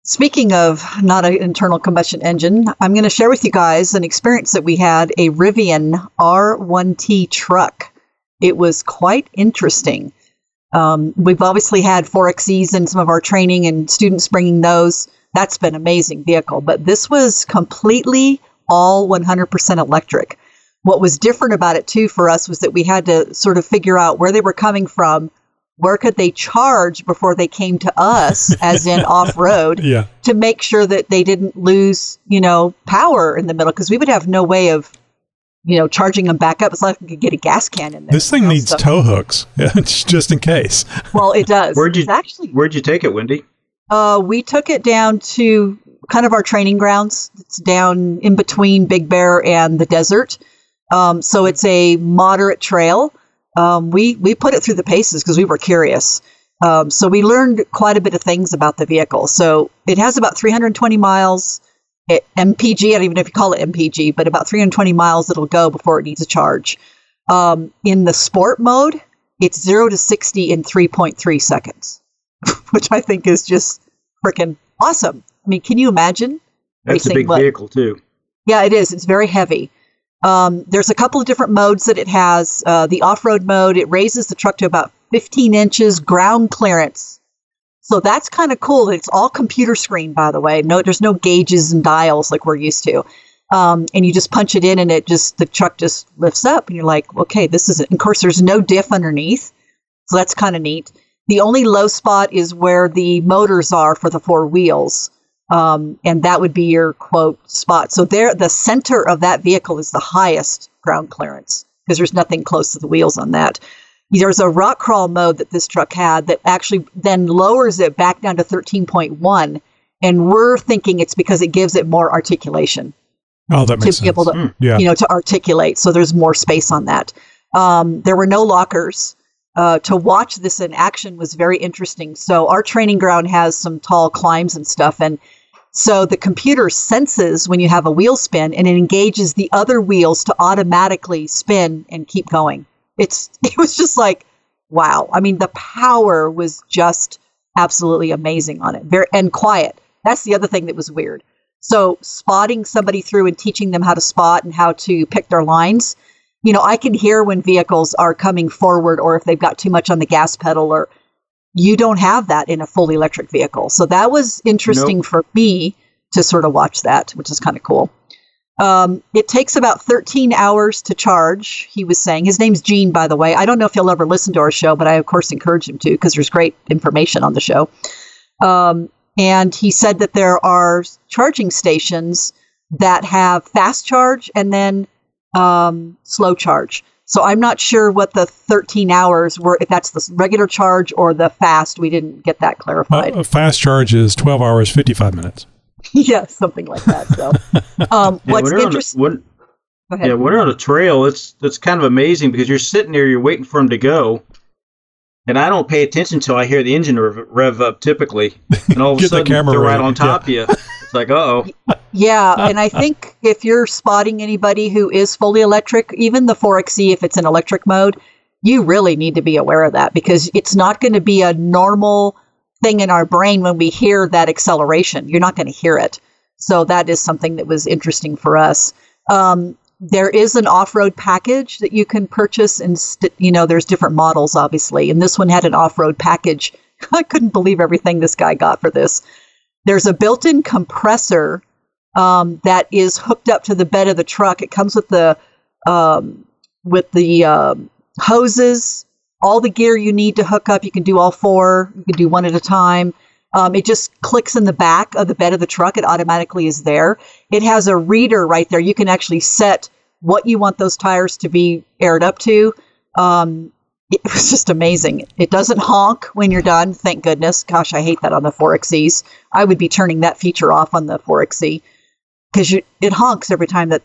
Speaker 2: Speaking of not an internal combustion engine, I'm going to share with you guys an experience that we had a Rivian R1T truck. It was quite interesting. Um, we've obviously had 4XEs in some of our training and students bringing those. That's been amazing vehicle, but this was completely all 100% electric. What was different about it too for us was that we had to sort of figure out where they were coming from, where could they charge before they came to us, as in off road,
Speaker 1: Yeah,
Speaker 2: to make sure that they didn't lose, you know, power in the middle because we would have no way of, you know, charging them back up. It's like we could get a gas can in there.
Speaker 1: this thing
Speaker 2: you know,
Speaker 1: needs
Speaker 2: so-
Speaker 1: tow hooks, just in case.
Speaker 2: Well, it does.
Speaker 3: Where'd you
Speaker 2: It's actually
Speaker 3: Where'd you take it, Wendy?
Speaker 2: Uh, we took it down to kind of our training grounds. It's down in between Big Bear and the desert. Um, so it's a moderate trail. Um, we we put it through the paces because we were curious. Um, so we learned quite a bit of things about the vehicle. So it has about 320 miles. It, MPG, I don't even know if you call it MPG, but about 320 miles it'll go before it needs a charge. Um, in the sport mode, it's zero to 60 in 3.3 seconds, which I think is just freaking awesome. I mean, can you imagine?
Speaker 3: That's a big
Speaker 2: what-
Speaker 3: vehicle too.
Speaker 2: Yeah, it is. It's very heavy. Um, there's a couple of different modes that it has. Uh, the off-road mode, it raises the truck to about 15 inches ground clearance. So that's kind of cool. It's all computer screen, by the way. No, there's no gauges and dials like we're used to. Um, and you just punch it in, and it just the truck just lifts up, and you're like, okay, this is it. And of course, there's no diff underneath, so that's kind of neat. The only low spot is where the motors are for the four wheels um, and that would be your quote spot. So there, the center of that vehicle is the highest ground clearance because there's nothing close to the wheels on that. There's a rock crawl mode that this truck had that actually then lowers it back down to 13.1, and we're thinking it's because it gives it more articulation
Speaker 1: Oh, that makes to
Speaker 2: be able to,
Speaker 1: Yeah.
Speaker 2: you know, to articulate. So there's more space on that. Um, there were no lockers. Uh, to watch this in action was very interesting. So our training ground has some tall climbs and stuff, and so the computer senses when you have a wheel spin, and it engages the other wheels to automatically spin and keep going. It's it was just like wow. I mean, the power was just absolutely amazing on it. Very and quiet. That's the other thing that was weird. So spotting somebody through and teaching them how to spot and how to pick their lines. You know, I can hear when vehicles are coming forward or if they've got too much on the gas pedal or you don't have that in a fully electric vehicle. So that was interesting
Speaker 3: Nope.
Speaker 2: for me to sort of watch that, which is kind of cool. Um, it takes about 13 hours to charge, he was saying. His name's Gene, by the way. I don't know if he'll ever listen to our show, but I, of course, encourage him to because there's great information on the show. Um, and he said that there are charging stations that have fast charge and then um, slow charge. So I'm not sure what the 13 hours were, if that's the regular charge or the fast. We didn't get that clarified.
Speaker 1: Uh, fast charge is 12 hours, 55 minutes.
Speaker 2: yeah, something like that. So, um,
Speaker 3: Yeah,
Speaker 2: what's
Speaker 3: when you're on a-
Speaker 2: interesting?
Speaker 3: when-
Speaker 2: Go ahead.
Speaker 3: Yeah, when you're on a trail, it's it's kind of amazing because you're sitting there, you're waiting for them to go, and I don't pay attention until I hear the engine rev, rev up typically, and all of a
Speaker 1: Get the
Speaker 3: sudden
Speaker 1: camera
Speaker 3: they're right
Speaker 1: ready,
Speaker 3: on top of you. It's like, uh oh,
Speaker 2: Yeah, and I think if you're spotting anybody who is fully electric, even the 4XE, if it's in electric mode, you really need to be aware of that because it's not going to be a normal thing in our brain when we hear that acceleration. You're not going to hear it. So that is something that was interesting for us. Um, there is an off-road package that you can purchase, and st- you know, there's different models, obviously, and this one had an off-road package. I couldn't believe everything this guy got for this. There's a built-in compressor um, that is hooked up to the bed of the truck. It comes with the um, with the um, hoses, all the gear you need to hook up. You can do all four. You can do one at a time. Um, it just clicks in the back of the bed of the truck. It automatically is there. It has a reader right there. You can actually set what you want those tires to be aired up to. Um, it was just amazing. It doesn't honk when you're done. Thank goodness. Gosh, I hate that on the 4XEs. I would be turning that feature off on the 4XE because it honks every time that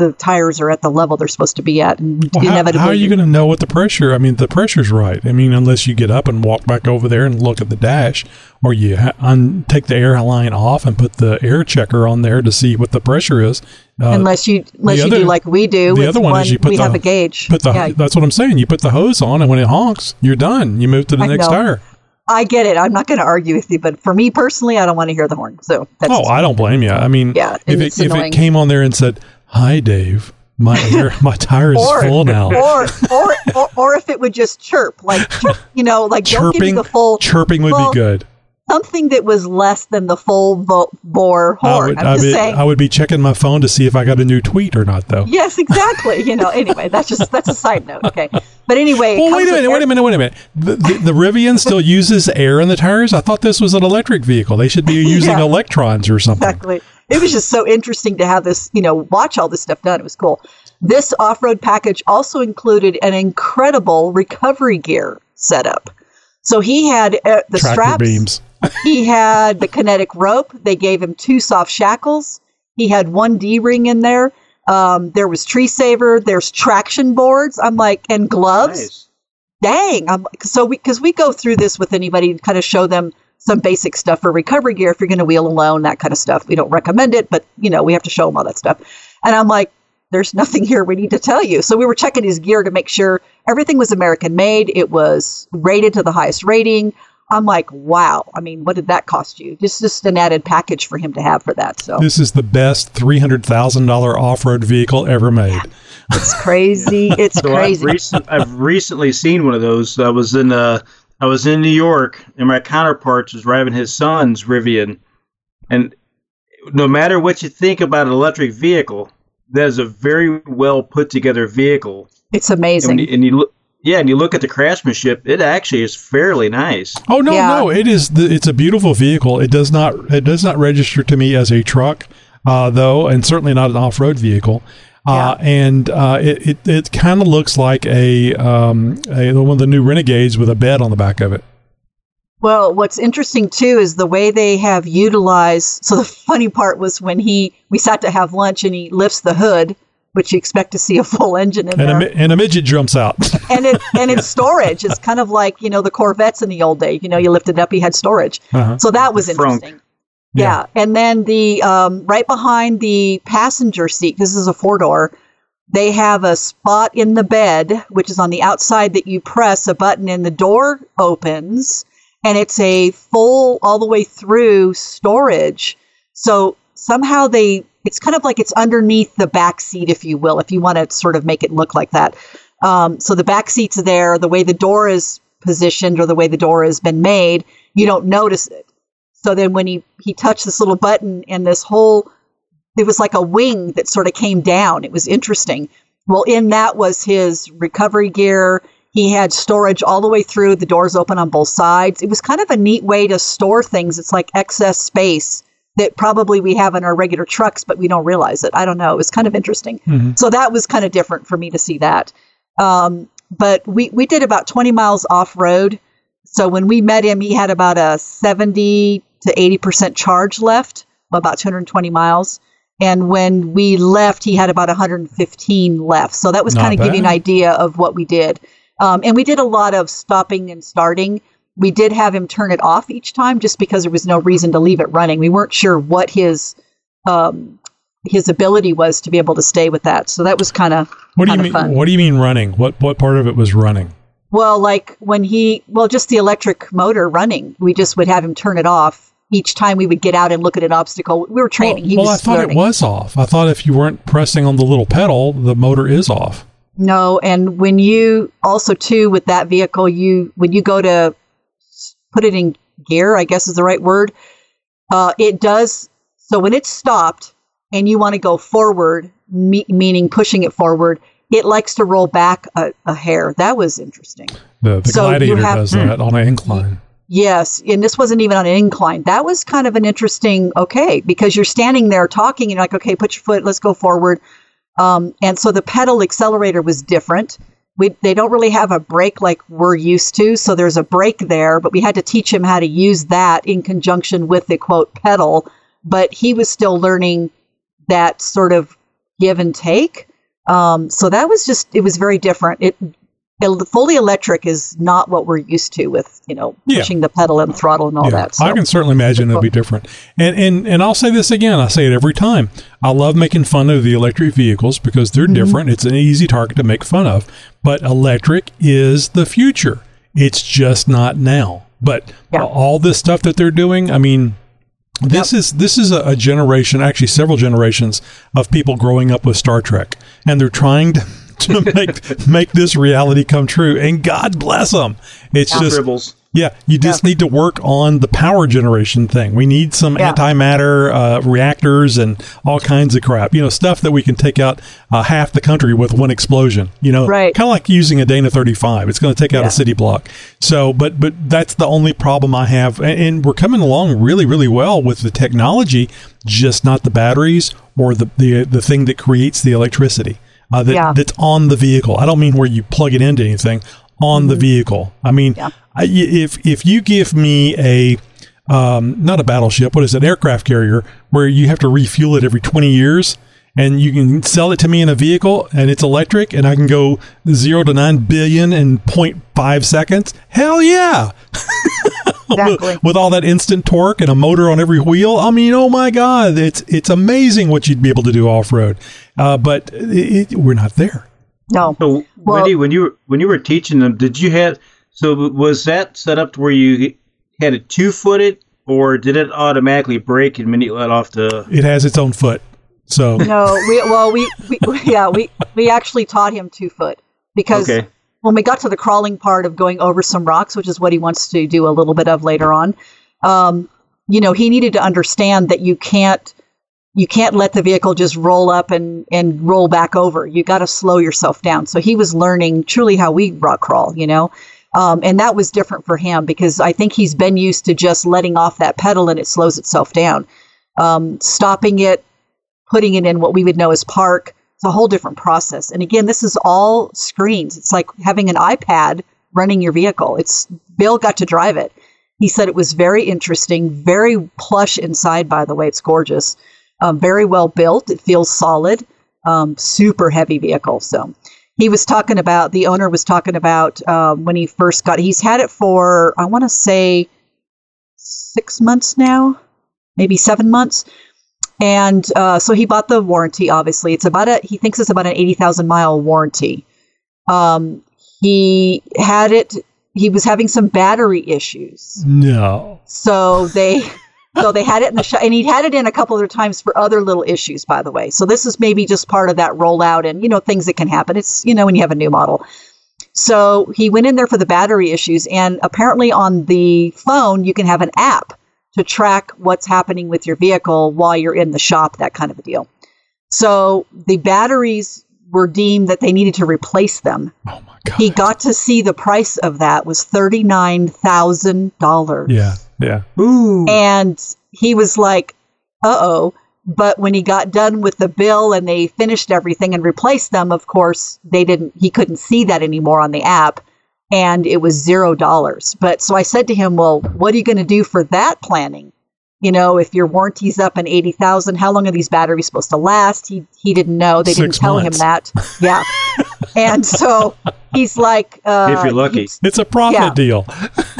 Speaker 2: the tires are at the level they're supposed to be at, and
Speaker 1: Well, how,
Speaker 2: inevitably
Speaker 1: how are you going to know what the pressure? I mean, the pressure's right. I mean, unless you get up and walk back over there and look at the dash, or you ha- un- take the air line off and put the air checker on there to see what the pressure is. Uh,
Speaker 2: unless you unless you do like we do.
Speaker 1: the other one is you put
Speaker 2: we
Speaker 1: the-
Speaker 2: have a gauge.
Speaker 1: Put the
Speaker 2: yeah,
Speaker 1: that's what I'm saying. You put the hose on, and when it honks, you're done. You move to the
Speaker 2: I
Speaker 1: next
Speaker 2: know.
Speaker 1: tire.
Speaker 2: I get it. I'm not going to argue with you, but for me personally, I don't want to hear the horn. So that's
Speaker 1: Oh, I don't blame you. I mean,
Speaker 2: Yeah,
Speaker 1: if it, if it came on there and said, "Hi, Dave, my air, my tire is
Speaker 2: or,
Speaker 1: full now,"
Speaker 2: or, or or or if it would just chirp, like chirp, you know, like don't give you
Speaker 1: chirping,
Speaker 2: the full
Speaker 1: chirping would
Speaker 2: well,
Speaker 1: be good.
Speaker 2: something that was less than the full vo- bore
Speaker 1: I
Speaker 2: horn.
Speaker 1: would,
Speaker 2: I'm
Speaker 1: I,
Speaker 2: just
Speaker 1: would,
Speaker 2: saying.
Speaker 1: I would be checking my phone to see if I got a new tweet or not, though.
Speaker 2: Yes, exactly. You know. Anyway, that's just that's a side note. Okay, but anyway.
Speaker 1: Well, wait a minute, wait a minute, wait a minute. The, the, the Rivian still uses air in the tires? I thought this was an electric vehicle. They should be using
Speaker 2: Yeah.
Speaker 1: electrons or something.
Speaker 2: Exactly. It was just so interesting to have this, you know, watch all this stuff done. It was cool. This off-road package also included an incredible recovery gear setup. So he had uh, the
Speaker 1: Tractor
Speaker 2: straps.
Speaker 1: beams.
Speaker 2: he had the kinetic rope. They gave him two soft shackles. He had one D ring in there. Um, there was tree saver. There's traction boards. I'm like, and gloves.
Speaker 3: nice.
Speaker 2: dang. I'm, so we, cause we go through this with anybody to kind of show them some basic stuff for recovery gear. If you're going to wheel alone, that kind of stuff. We don't recommend it, but you know, we have to show them all that stuff. And I'm like, there's nothing here we need to tell you. So we were checking his gear to make sure everything was American made. It was rated to the highest rating. I'm like, wow. I mean, what did that cost you? Just just an added package for him to have for that. So
Speaker 1: This is the best $300,000 off road vehicle ever made.
Speaker 2: it's crazy. It's
Speaker 3: So I've,
Speaker 2: crazy.
Speaker 3: recent, I've recently seen one of those. I was in uh, I was in New York, and my counterpart was driving his son's Rivian, and no matter what you think about an electric vehicle, that is a very well put together vehicle.
Speaker 2: It's
Speaker 3: And,
Speaker 2: amazing.
Speaker 3: you, and you look, yeah, and you look at the craftsmanship, it actually is fairly nice.
Speaker 1: Oh no,
Speaker 2: Yeah.
Speaker 1: no! It is. The, it's a beautiful vehicle. It does not. It does not register to me as a truck, uh, though, and certainly not an off-road vehicle. Uh, and uh, it it, it kind of looks like a, um, a one of the new Renegades with a bed on the back of it.
Speaker 2: Well, what's interesting too is the way they have utilized. So the funny part was when he we sat to have lunch and he lifts the hood, which you expect to see a full engine in
Speaker 1: And a,
Speaker 2: there,
Speaker 1: mi- and a midget jumps out.
Speaker 2: and it and it's storage. It's kind of like you know the Corvettes in the old day. You know, you lifted it up, he had storage.
Speaker 1: Uh-huh.
Speaker 2: So that was
Speaker 3: The frunk.
Speaker 2: interesting. Yeah. and then the um, right behind the passenger seat. This is a four door. They have a spot in the bed, which is on the outside that you press a button and the door opens, and it's a full all the way through storage. So somehow they, it's kind of like it's underneath the back seat, if you will, if you want to sort of make it look like that. Um, so the back seat's there, the way the door is positioned or the way the door has been made, you don't notice it. So then when he, he touched this little button and this whole, it was like a wing that sort of came down. It was interesting. Well, in that was his recovery gear. He had storage all the way through. The doors open on both sides. It was kind of a neat way to store things. It's like excess space that probably we have in our regular trucks, but we don't realize it. I don't know. It was kind of interesting. So that was kind of different for me to see that. Um, but we, we did about 20 miles off road. So when we met him, he had about a 70 to 80% charge left, about 220 miles. And when we left, he had about 115 left. So that was kind of giving you an idea of what we did. Um, and we did a lot of stopping and starting. We did have him turn it off each time just because there was no reason to leave it running. We weren't sure what his um, his ability was to be able to stay with that. So that was kind of
Speaker 1: What do you mean?
Speaker 2: fun.
Speaker 1: What do you mean running? What what part of it was running?
Speaker 2: Well, like when he, well, just the electric motor running, we just would have him turn it off each time we would get out and look at an obstacle. We were training.
Speaker 1: Well,
Speaker 2: he
Speaker 1: well,
Speaker 2: was
Speaker 1: I thought it was off. I thought if you weren't pressing on the little pedal, the motor is off.
Speaker 2: No, and when you also too with that vehicle, you when you go to put it in gear, I guess is the right word. Uh, it does. So when it's stopped and you want to go forward, me, meaning pushing it forward, it likes to roll back a, a hair. That was interesting.
Speaker 1: The the
Speaker 2: So
Speaker 1: Gladiator
Speaker 2: have-
Speaker 1: does that on an incline.
Speaker 2: Yes, and this wasn't even on an incline. That was kind of an interesting, okay, because you're standing there talking and you're like, okay, put your foot, let's go forward. Um, and so the pedal accelerator was different. We, they don't really have a brake like we're used to, so there's a brake there, but we had to teach him how to use that in conjunction with the quote pedal. But he was still learning that sort of give and take. Um, so that was just, it was very different. It, fully electric is not what we're used to with, you know,
Speaker 1: Yeah.
Speaker 2: pushing the pedal and throttle and all that. So.
Speaker 1: I can certainly imagine it'll be different. And and and I'll say this again. I say it every time. I love making fun of the electric vehicles because they're
Speaker 2: Mm-hmm.
Speaker 1: different. It's an easy target to make fun of. But electric is the future. It's just not now. But
Speaker 2: Yeah.
Speaker 1: all this stuff that they're doing, I mean, this is this is a, a generation, actually several generations of people growing up with Star Trek, and they're trying to, to make make this reality come true. And God bless them. It's just
Speaker 3: Dribbles.
Speaker 1: yeah, you just need to work on the power generation thing. We need some
Speaker 2: Yeah.
Speaker 1: antimatter uh, reactors and all kinds of crap. You know, stuff that we can take out uh, half the country with one explosion. You know,
Speaker 2: Right.
Speaker 1: kind of like using a Dana 35. It's going to take out
Speaker 2: Yeah.
Speaker 1: a city block. So, but but that's the only problem I have, and, and we're coming along really really well with the technology, just not the batteries or the the the thing that creates the electricity. Uh, that,
Speaker 2: Yeah.
Speaker 1: that's on the vehicle. I don't mean where you plug it into anything on the vehicle. I mean,
Speaker 2: Mm-hmm. Yeah.
Speaker 1: I, if if you give me a um, not a battleship, what is it, aircraft carrier, where you have to refuel it every twenty years, and you can sell it to me in a vehicle and it's electric and I can go zero to nine billion in 0.5 seconds. Hell yeah.
Speaker 2: Exactly.
Speaker 1: with, with all that instant torque and a motor on every wheel. I mean, oh my God, it's it's amazing what you'd be able to do off road. Uh, but it, it, we're not there.
Speaker 2: No.
Speaker 3: So,
Speaker 2: Well-
Speaker 3: Wendy, when you were when you were teaching them, did you have so was that set up to where you had it two footed, or did it automatically break and immediately let off the?
Speaker 1: It has its own foot. So
Speaker 2: No, we well we, we yeah we we actually taught him two foot because
Speaker 3: Okay.
Speaker 2: when we got to the crawling part of going over some rocks, which is what he wants to do a little bit of later on, um, you know, he needed to understand that you can't you can't let the vehicle just roll up and and roll back over. You got to slow yourself down. So he was learning truly how we rock crawl, you know. Um, and that was different for him because I think he's been used to just letting off that pedal and it slows itself down. Um, stopping it, putting it in what we would know as park. It's a whole different process. And again, this is all screens. It's like having an iPad running your vehicle. It's Bill got to drive it. He said it was very interesting, very plush inside, by the way. It's gorgeous. Um, very well built. It feels solid. Um, super heavy vehicle. So he was talking about, the owner was talking about um, when he first got He's had it for, I want to say, six months now, maybe seven months. And uh, so he bought the warranty. Obviously, it's about a. He thinks it's about an eighty thousand mile warranty. Um, he had it. He was having some battery issues,
Speaker 1: no.
Speaker 2: so they. So they had it in the shop, and he'd had it in a couple other times for other little issues, by the way. So this is maybe just part of that rollout, and you know things that can happen. It's you know when you have a new model. So he went in there for the battery issues, and apparently on the phone you can have an app to track what's happening with your vehicle while you're in the shop, that kind of a deal. So the batteries were deemed that they needed to replace them.
Speaker 1: Oh my god.
Speaker 2: He got to see the price of that was thirty nine thousand dollars.
Speaker 1: yeah. Yeah.
Speaker 3: Ooh.
Speaker 2: And he was like, uh oh. But when he got done with the bill and they finished everything and replaced them, of course, they didn't, he couldn't see that anymore on the app. And it was zero dollars. But so I said to him, well, what are you going to do for that planning? You know, if your warranty's up in 80,000, how long are these batteries supposed to last? He, he didn't know. They didn't tell
Speaker 1: months.
Speaker 2: him that. Yeah. and so he's like, uh,
Speaker 3: if you're lucky.
Speaker 1: It's a profit
Speaker 2: Yeah.
Speaker 1: deal.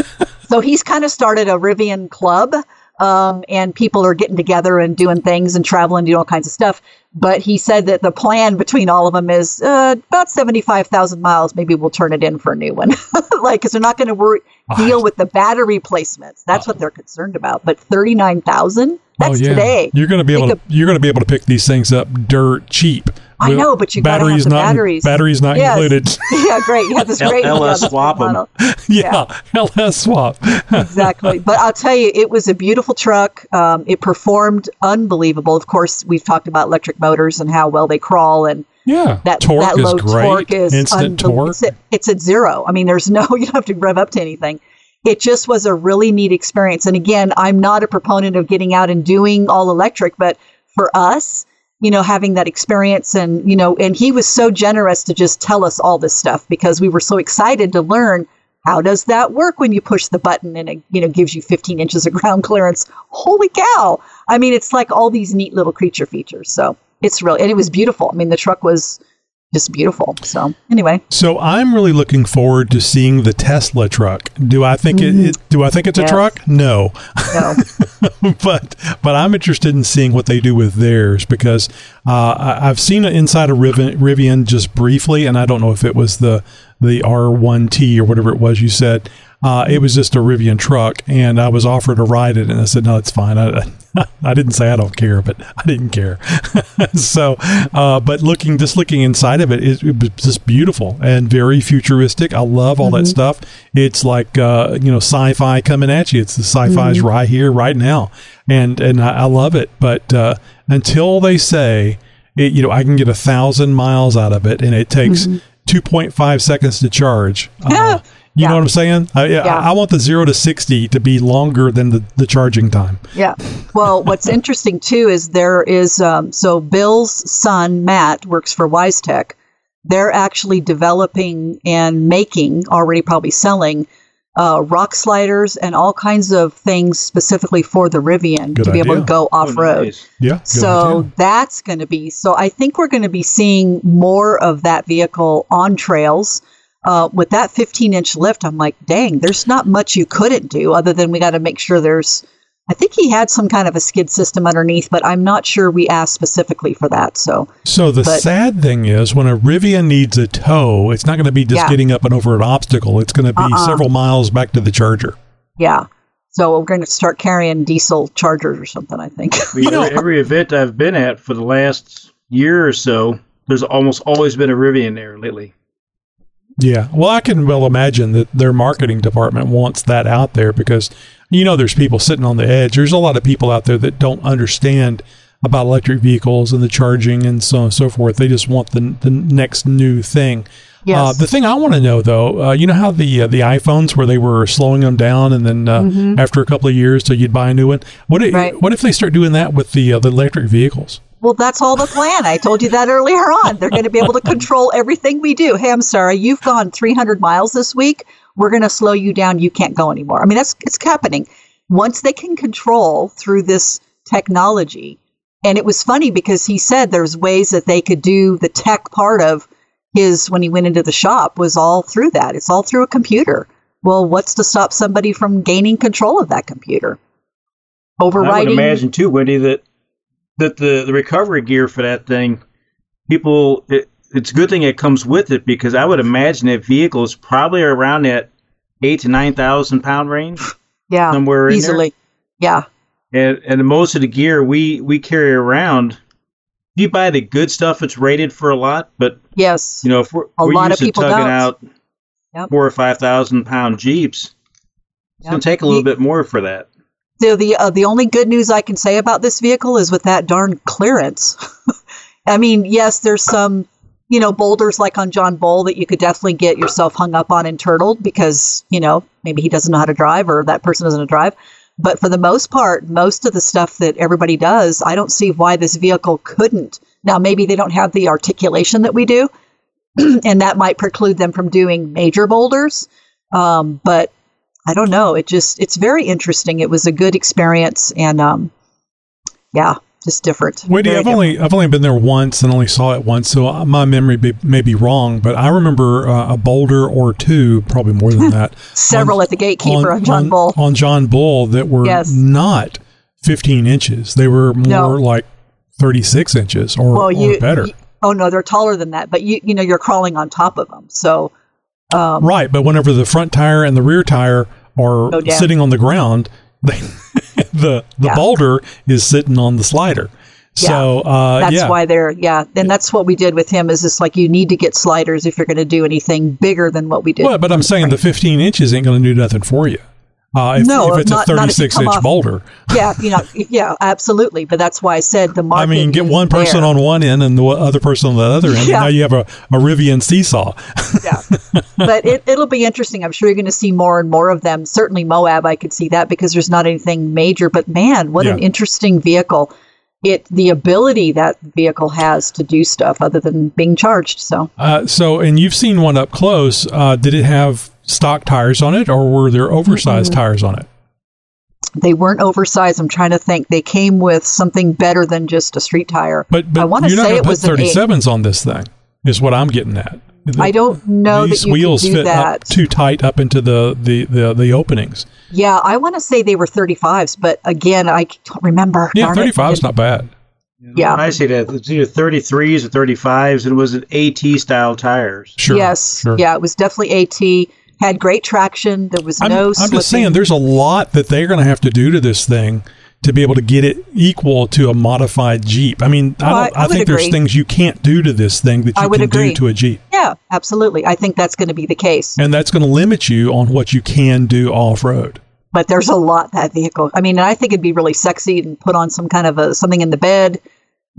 Speaker 2: so he's kind of started a Rivian club, um, and people are getting together and doing things and traveling, doing all kinds of stuff. But he said that the plan between all of them is uh, about seventy-five thousand miles. Maybe we'll turn it in for a new one, like because they're not going to worry deal with the battery placements. That's what they're concerned about. But thirty-nine thousand. That's
Speaker 1: oh yeah.
Speaker 2: today.
Speaker 1: You're going to be able to you're going to be able to pick these things up dirt cheap.
Speaker 2: I know, but you gotta have
Speaker 1: batteries
Speaker 2: the
Speaker 1: not
Speaker 2: batteries.
Speaker 1: batteries not
Speaker 2: Yes.
Speaker 1: included.
Speaker 2: yeah, great. You have this
Speaker 3: L-
Speaker 2: great
Speaker 3: LS
Speaker 2: yeah,
Speaker 3: swap 'em.
Speaker 2: model.
Speaker 1: yeah, LS swap.
Speaker 2: exactly. But I'll tell you, it was a beautiful truck. Um, it performed unbelievable. Of course, we've talked about electric motors and how well they crawl, and
Speaker 1: yeah,
Speaker 2: that
Speaker 1: torque
Speaker 2: that
Speaker 1: is
Speaker 2: low
Speaker 1: great.
Speaker 2: torque is
Speaker 1: Instant
Speaker 2: unbel-
Speaker 1: torque.
Speaker 2: It's at, it's at zero. I mean, there's no you don't have to rev up to anything. It just was a really neat experience. And again, I'm not a proponent of getting out and doing all electric, but for us, you know, having that experience and you know, and he was so generous to just tell us all this stuff because we were so excited to learn how does that work when you push the button and it you know gives you 15 inches of ground clearance. Holy cow! I mean it's like all these neat little creature features. So it's really and it was beautiful. I mean the truck was just beautiful so anyway
Speaker 1: So I'm really looking forward to seeing the Tesla truck. Do I think it, it? Do I think it's a truck? No,
Speaker 2: no
Speaker 1: but but I'm interested in seeing what they do with theirs because uh, I, I've seen it inside a Rivian, Rivian just briefly, and I don't know if it was the the R1T or whatever it was you said. Uh, it was just a Rivian truck, and I was offered to ride it, and I said, "No, it's fine." I, I didn't say I don't care, but I didn't care. so, uh, but looking just looking inside of it, it, it, was just beautiful and very futuristic. I love all mm-hmm. that stuff. It's like uh, you know sci-fi coming at you. It's the sci-fi's mm-hmm. right here, right now, and and I, I love it. But uh, until they say it, you know, I can get a thousand miles out of it, and it takes. Mm-hmm 2.5 seconds to charge. Uh, you
Speaker 2: yeah.
Speaker 1: know what I'm saying? I,
Speaker 2: yeah.
Speaker 1: I, want the zero to 60 to be longer than the, the charging time.
Speaker 2: Yeah. Well, what's interesting too is there is, um, so Bill's son, Matt, works for WiseTech. They're actually developing and making, already probably selling, uh, rock sliders, and all kinds of things specifically for the Rivian
Speaker 1: Good
Speaker 2: to be able to go off road.
Speaker 3: Oh, nice.
Speaker 1: Yeah.
Speaker 2: So
Speaker 1: idea.
Speaker 2: that's going to be so. I think we're going to be seeing more of that vehicle on trails. Uh, with that 15 inch lift, I'm like, dang, there's not much you couldn't do other than we got to make sure there's. I think he had some kind of a skid system underneath, but I'm not sure we asked specifically for that. So
Speaker 1: So the
Speaker 2: But-
Speaker 1: sad thing is, when a Rivian needs a tow, it's not going to be just
Speaker 2: Yeah.
Speaker 1: getting up and over an obstacle. It's going to be
Speaker 2: Uh-uh.
Speaker 1: several miles back to the charger.
Speaker 2: yeah, so we're going to start carrying diesel chargers or something. I think.
Speaker 3: I mean, every, every event I've been at for the last year or so, there's almost always been a Rivian there lately.
Speaker 1: Yeah. Well, I can well imagine that their marketing department wants that out there because you know there's people sitting on the edge. There's a lot of people out there that don't understand about electric vehicles and the charging and so on and so forth. They just want the the next new thing.
Speaker 2: Yes.
Speaker 1: Uh, the thing I want to know though, uh, you know how the uh, the iPhones where they were slowing them down and then uh, after a couple of years, so you'd buy a new one. What if,
Speaker 2: Mm-hmm. Right.
Speaker 1: what if they start doing that with the uh, the electric vehicles?
Speaker 2: Well, that's all the plan. I told you that earlier on. They're going to be able to control everything we do. Hey, I'm sorry, you've gone 300 miles this week. We're going to slow you down. You can't go anymore. I mean, that's it's happening. Once they can control through this technology, and it was funny because he said there's ways that they could do the tech part of his when he went into the shop was all through that. It's all through a computer. Well, what's to stop somebody from gaining control of that computer?
Speaker 3: I would imagine too, Wendy, that that the, the recovery gear for that thing, people, it, it's a good thing it comes with it because I would imagine that vehicles probably are around that eight to nine thousand pound range,
Speaker 2: yeah,
Speaker 3: somewhere
Speaker 2: easily. Yeah.
Speaker 3: and and most of the gear we we carry around. If you buy the good stuff, it's rated for a lot, but
Speaker 2: Yes.
Speaker 3: you know if we're,
Speaker 2: A
Speaker 3: we're
Speaker 2: lot
Speaker 3: used
Speaker 2: of people
Speaker 3: to tugging
Speaker 2: don't.
Speaker 3: out
Speaker 2: Yep.
Speaker 3: four or five thousand pound jeeps, it's
Speaker 2: Yep.
Speaker 3: gonna take a little bit more for that.
Speaker 2: So the uh, the only good news I can say about this vehicle is with that darn clearance. I mean, yes, there's some you know boulders like on John Bull that you could definitely get yourself hung up on and turtled because you know maybe he doesn't know how to drive or that person doesn't know drive. But for the most part, most of the stuff that everybody does, I don't see why this vehicle couldn't. Now, maybe they don't have the articulation that we do, and that might preclude them from doing major boulders. Um, but I don't know. It just it's very interesting. It was a good experience, and um, yeah, just different.
Speaker 1: Wendy, I've only I've only been there once and only saw it once, so my memory be, may be wrong, but I remember uh, a boulder or two, probably more than that,
Speaker 2: different. several at the gatekeeper on, John Bull.
Speaker 1: on John Bull that were
Speaker 2: Yes.
Speaker 1: not 15 inches. They were more
Speaker 2: No.
Speaker 1: like 36 inches or,
Speaker 2: well,
Speaker 1: or
Speaker 2: you,
Speaker 1: better.
Speaker 2: you- oh no, they're taller than that, but you you know you're crawling on top of them. So um,
Speaker 1: right, but whenever the front tire and the rear tire are sitting on the ground, they, the the
Speaker 2: Yeah.
Speaker 1: boulder is sitting on the slider. So uh,
Speaker 2: that's
Speaker 1: yeah.
Speaker 2: why they're yeah. And that's what we did with him. Is it's like you need to get sliders if you're going to do anything bigger than what we did.
Speaker 1: Well, but I'm saying the 15 inches ain't going to do nothing for you. Uh, if,
Speaker 2: No,
Speaker 1: if it's
Speaker 2: not-
Speaker 1: a
Speaker 2: if you
Speaker 1: 36 inch
Speaker 2: off-
Speaker 1: boulder,
Speaker 2: yeah, you know, yeah, absolutely. But that's why I said the
Speaker 1: I mean, get one person
Speaker 2: there.
Speaker 1: on one end and the other person on the other end. and
Speaker 2: Yeah.
Speaker 1: now you have a, a Rivian seesaw.
Speaker 2: yeah. But it, it'll be interesting. I'm sure you're going to see more and more of them. Certainly Moab, I could see that because there's not anything major. But man, what an interesting vehicle! It the ability that vehicle has to do stuff other than being charged. So
Speaker 1: Uh, so, and you've seen one up close. Uh, did it have stock tires on it, or were there oversized tires on it?
Speaker 2: they weren't oversized. I'm trying to think. They came with something better than just a street tire.
Speaker 1: But but
Speaker 2: I want to
Speaker 1: you're not
Speaker 2: say
Speaker 1: going
Speaker 2: it
Speaker 1: to put
Speaker 2: was an eight.
Speaker 1: 37s on this thing. Is what I'm getting at.
Speaker 2: I don't know
Speaker 1: These
Speaker 2: that you
Speaker 1: wheels
Speaker 2: could do
Speaker 1: fit
Speaker 2: that.
Speaker 1: up too tight up into the the the, the openings.
Speaker 2: yeah, I want to say they were 35s, but again, I don't remember.
Speaker 1: Yeah,
Speaker 2: Darn it.
Speaker 1: 35 is not bad.
Speaker 2: Yeah.
Speaker 3: When I say that it's either 33s or 35s, and it was an AT style tires.
Speaker 1: Sure.
Speaker 2: yes,
Speaker 1: Sure.
Speaker 2: yeah, it was definitely AT. Had great traction. There was
Speaker 1: I'm,
Speaker 2: no.
Speaker 1: I'm
Speaker 2: slipping.
Speaker 1: just saying, there's a lot that they're going to have to do to this thing to be able to get it equal to a modified Jeep. I mean,
Speaker 2: Well,
Speaker 1: I,
Speaker 2: I-
Speaker 1: don't,
Speaker 2: I
Speaker 1: I, think there's things you can't do to this thing that you can
Speaker 2: agree.
Speaker 1: do to a Jeep,
Speaker 2: Yeah, absolutely. I think that's going to be the case.
Speaker 1: and that's going to limit you on what you can do off road.
Speaker 2: But there's a lot that vehicle. I mean, I think it'd be really sexy and put on some kind of a something in the bed.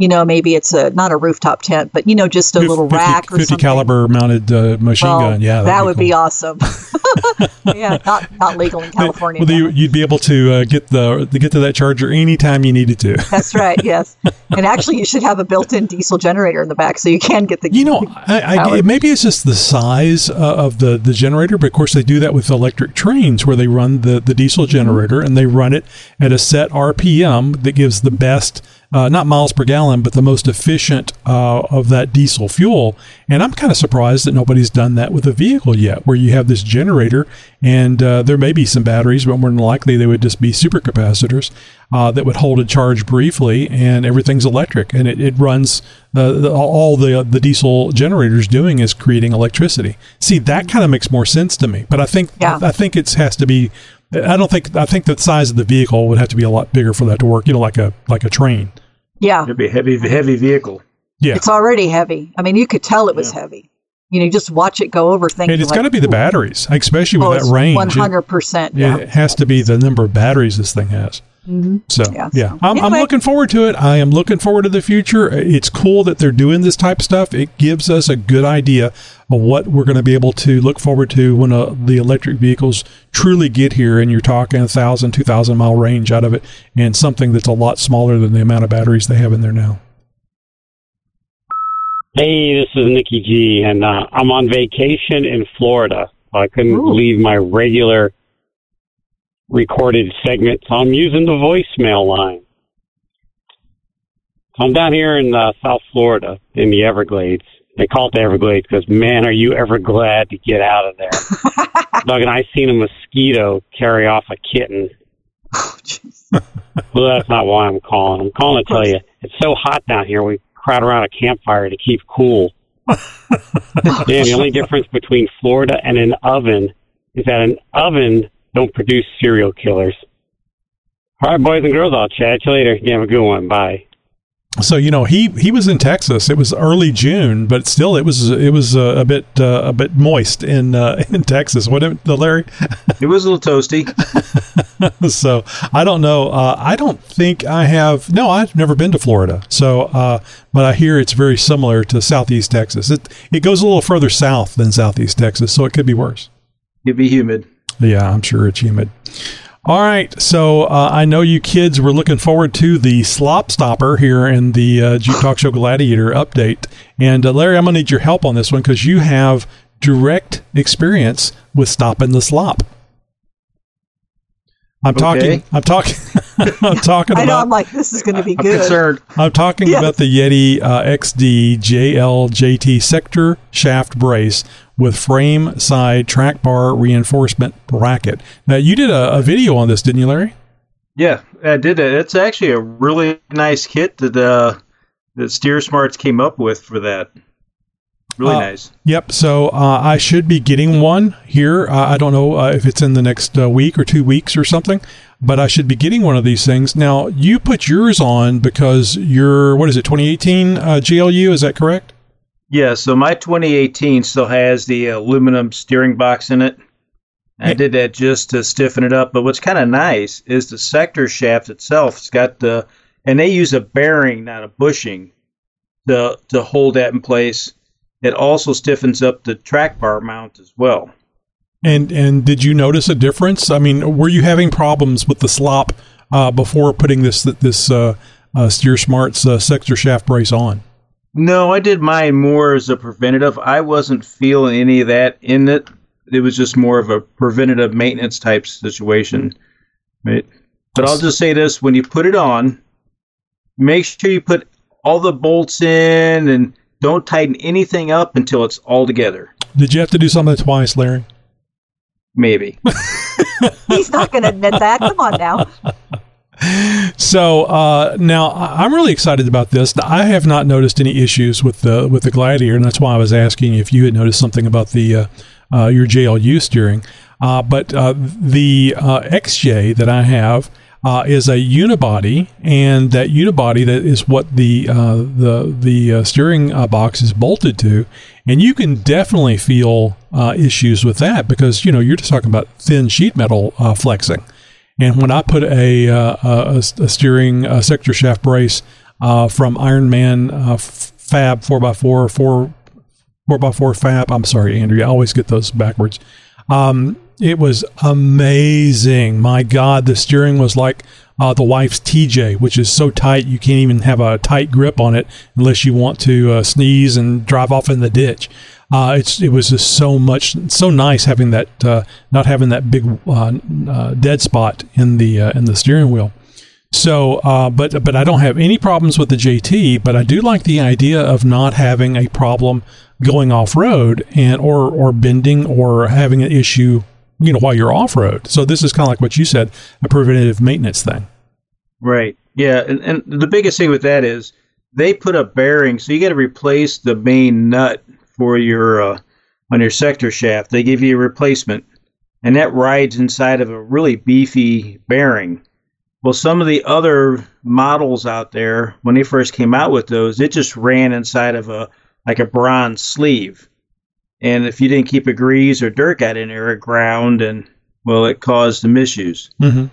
Speaker 2: You know, maybe it's a not a rooftop tent, but you know, just a little rack or
Speaker 1: 50
Speaker 2: something.
Speaker 1: caliber mounted uh, machine
Speaker 2: Well,
Speaker 1: gun. Yeah,
Speaker 2: that would
Speaker 1: cool.
Speaker 2: be awesome. yeah, not not legal in California.
Speaker 1: Well, you, you'd be able to uh, get the to get to that charger anytime you needed to.
Speaker 2: That's right. Yes, and actually, you should have a built-in diesel generator in the back so you can get the.
Speaker 1: You know, I, I, maybe it's just the size uh, of the the generator, but of course they do that with electric trains where they run the the diesel generator and they run it at a set RPM that gives the best uh, not miles per gallon, but the most efficient uh, of that diesel fuel. And I'm kind of surprised that nobody's done that with a vehicle yet, where you have this generator and uh, there may be some batteries, but more than likely they would just be supercapacitors uh, that would hold a charge briefly, and everything's electric, and it, it runs. Uh, the, all the the diesel generators doing is creating electricity. See, that kind of makes more sense to me. But I think
Speaker 2: Yeah.
Speaker 1: I think it has to be. I don't think I think the size of the vehicle would have to be a lot bigger for that to work. You know, like a like a train.
Speaker 2: Yeah,
Speaker 3: It'd be a heavy, heavy vehicle.
Speaker 1: Yeah,
Speaker 2: it's already heavy. I mean, you could tell it was heavy. You know, just watch it go over things.
Speaker 1: and it's got to be the batteries, especially with that range.
Speaker 2: Oh, One hundred percent.
Speaker 1: It,
Speaker 2: Yeah.
Speaker 1: it has to be the number of batteries this thing has. So yeah,
Speaker 2: Yeah, so-
Speaker 1: I'm, I'm looking forward to it. I am looking forward to the future. It's cool that they're doing this type of stuff. It gives us a good idea of what we're going to be able to look forward to when uh, the electric vehicles truly get here. And you're talking a thousand, two thousand mile range out of it, and something that's a lot smaller than the amount of batteries they have in there now.
Speaker 6: Hey, this is Nikki G, and uh, I'm on vacation in Florida. I couldn't
Speaker 2: Ooh.
Speaker 6: leave my regular recorded segment, so I'm using the voicemail line. So I'm down here in uh, South Florida in the Everglades. They call it the Everglades because, man, are you ever glad to get out of there. Doug and I seen a mosquito carry off a kitten. Oh, well, that's not why I'm calling. I'm calling to tell you it's so hot down here. We crowd around a campfire to keep cool. yeah, the only difference between Florida and an oven is that an oven don't produce serial killers. All right, boys and girls, I'll chat you later. You have a good one. Bye.
Speaker 1: So you know he he was in Texas. It was early June, but still it was it was uh, a bit uh, a bit moist in uh, in Texas. What the Larry?
Speaker 3: It was a little toasty.
Speaker 1: so I don't know. Uh, I don't think I have. No, I've never been to Florida. So, uh, but I hear it's very similar to Southeast Texas. It it goes a little further south than Southeast Texas, so it could be worse.
Speaker 3: It'd be humid.
Speaker 1: Yeah, I'm sure it's humid. All right, so uh, I know you kids were looking forward to the slop stopper here in the uh, Jeep Talk Show Gladiator update, and uh, Larry, I'm gonna need your help on this one because you have direct experience with stopping the slop. I'm talking. I'm talking. I'm talking
Speaker 2: I know.
Speaker 1: about.
Speaker 2: I'm like, this is going to be
Speaker 3: I'm
Speaker 2: good.
Speaker 3: concerned.
Speaker 1: I'm talking
Speaker 2: Yes.
Speaker 1: about the Yeti uh, XD JLJT sector shaft brace with frame side track bar reinforcement bracket. Now, you did a, a video on this, didn't you, Larry?
Speaker 3: Yeah, I did it. It's actually a really nice kit that uh, that Steer Smarts came up with for that. Really
Speaker 1: Uh,
Speaker 3: nice.
Speaker 1: Yep. So uh, I should be getting one here. Uh, I don't know uh, if it's in the next uh, week or two weeks or something, but I should be getting one of these things. Now, you put yours on because you're, what is it, 2018 uh, JLU? Is that correct?
Speaker 3: Yeah, so my 2018 still has the aluminum steering box in it. I did that just to stiffen it up. But what's kind of nice is the sector shaft itself. It's got the, and they use a bearing, not a bushing, to to hold that in place. It also stiffens up the track bar mount as well.
Speaker 1: And and did you notice a difference? I mean, were you having problems with the slop uh, before putting this this uh, uh, Steer Smarts uh, sector shaft brace on?
Speaker 3: No, I did mine more as a preventative. I wasn't feeling any of that in it. It was just more of a preventative maintenance type situation. Right? But I'll just say this when you put it on, make sure you put all the bolts in and don't tighten anything up until it's all together.
Speaker 1: Did you have to do something twice, Larry?
Speaker 3: Maybe.
Speaker 2: He's not going to admit that. Come on now.
Speaker 1: So uh, now I- I'm really excited about this. I have not noticed any issues with the with the Gladiator, and that's why I was asking if you had noticed something about the uh, uh, your JLU steering. Uh, but uh, the uh, XJ that I have uh, is a unibody, and that unibody that is what the uh, the the uh, steering uh, box is bolted to, and you can definitely feel uh, issues with that because you know you're just talking about thin sheet metal uh, flexing. And when I put a, a, a steering sector shaft brace from Ironman uh, Fab 4x4, 4, 4x4 Fab, I'm sorry, Andrew, I always get those backwards. Um, it was amazing. My God, the steering was like uh, the wife's TJ, which is so tight you can't even have a tight grip on it unless you want to uh, sneeze and drive off in the ditch. Uh, it's it was just so much so nice having that uh, not having that big uh, uh, dead spot in the in the steering wheel. So, but but I don't have any problems with the JT, but I do like the idea of not having a problem going off road and or or bending or having an issue you know while you're off road. So this is kind of like what you said, a preventative maintenance thing.
Speaker 3: Right. Yeah, and, and the biggest thing with that is they put a bearing, so you got to replace the main nut for your uh, on your sector shaft. They give you a replacement, and that rides inside of a really beefy bearing. Well, some of the other models out there, when they first came out with those, it just ran inside of a like a bronze sleeve. And if you didn't keep a grease or dirt got in there, it ground and well, it caused some issues. Mm-hmm.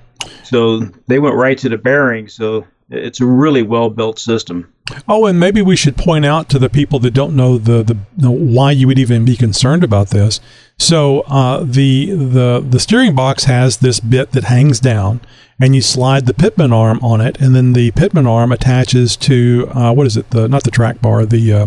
Speaker 3: So they went right to the bearing. So it's a really well built system.
Speaker 1: Oh, and maybe we should point out to the people that don't know the, the, the why you would even be concerned about this. So uh, the the the steering box has this bit that hangs down, and you slide the pitman arm on it, and then the pitman arm attaches to uh, what is it? The not the track bar, the uh,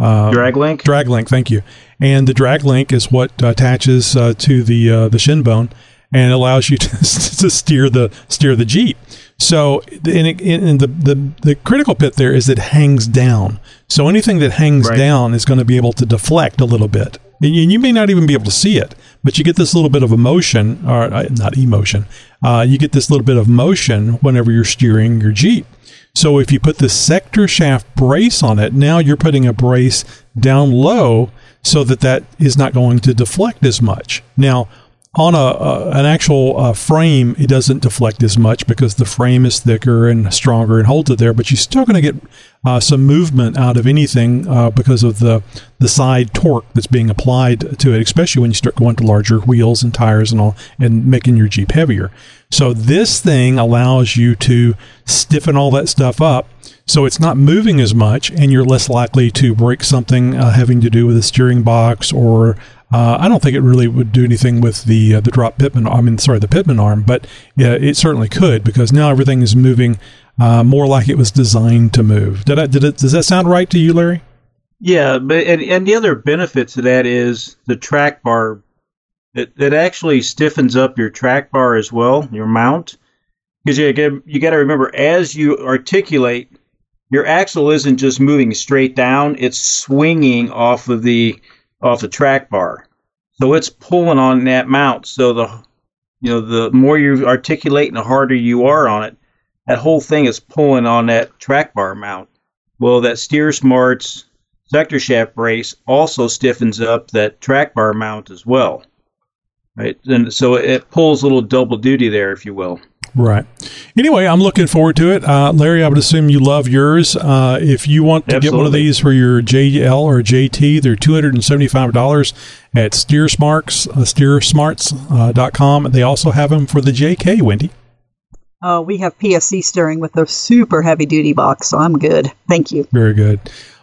Speaker 3: uh, drag link.
Speaker 1: Drag link. Thank you. And the drag link is what attaches uh, to the uh, the shin bone and allows you to, to steer the steer the jeep. So, in, in the, the the critical bit there is it hangs down. So anything that hangs right. down is going to be able to deflect a little bit, and you, you, may not even be able to see it, but you get this little bit of emotion, or uh, not emotion. Uh, you get this little bit of motion whenever you're steering your jeep. So if you put the sector shaft brace on it, now you're putting a brace down low so that that is not going to deflect as much. Now, on a, a an actual uh, frame, it doesn't deflect as much because the frame is thicker and stronger and holds it there. But you're still going to get uh, some movement out of anything uh, because of the the side torque that's being applied to it, especially when you start going to larger wheels and tires and all, and making your Jeep heavier. So this thing allows you to stiffen all that stuff up. So it's not moving as much, and you're less likely to break something uh, having to do with a steering box or uh, I don't think it really would do anything with the uh, the drop pitman. I mean, sorry, the pitman arm, but yeah, it certainly could because now everything is moving uh, more like it was designed to move. Did I, did it? Does that sound right to you, Larry?
Speaker 3: Yeah, but and, and the other benefit to that is the track bar. It, it actually stiffens up your track bar as well, your mount, because you get, you got to remember as you articulate, your axle isn't just moving straight down; it's swinging off of the off the track bar. So it's pulling on that mount. So the you know the more you articulate and the harder you are on it, that whole thing is pulling on that track bar mount. Well, that Steer Smarts sector shaft brace also stiffens up that track bar mount as well. Right, and so it pulls a little double duty there, if you will.
Speaker 1: Right. Anyway, I'm looking forward to it. Uh, Larry, I would assume you love yours. Uh, if you want to Absolutely. get one of these for your JL or JT, they're $275 at SteerSmarts, uh, SteerSmarts.com. Uh, they also have them for the JK, Wendy.
Speaker 2: Oh, we have PSC steering with a super heavy duty box, so I'm good. Thank you.
Speaker 1: Very good.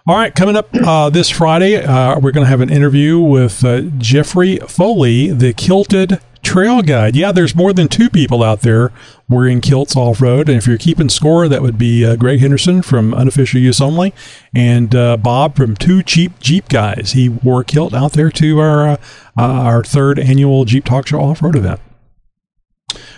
Speaker 1: All right, coming up uh, this Friday, uh, we're going to have an interview with uh, Jeffrey Foley, the kilted trail guide. Yeah, there's more than two people out there wearing kilts off road. And if you're keeping score, that would be uh, Greg Henderson from Unofficial Use Only and uh, Bob from Two Cheap Jeep Guys. He wore a kilt out there to our uh, our third annual Jeep Talk Show off road event.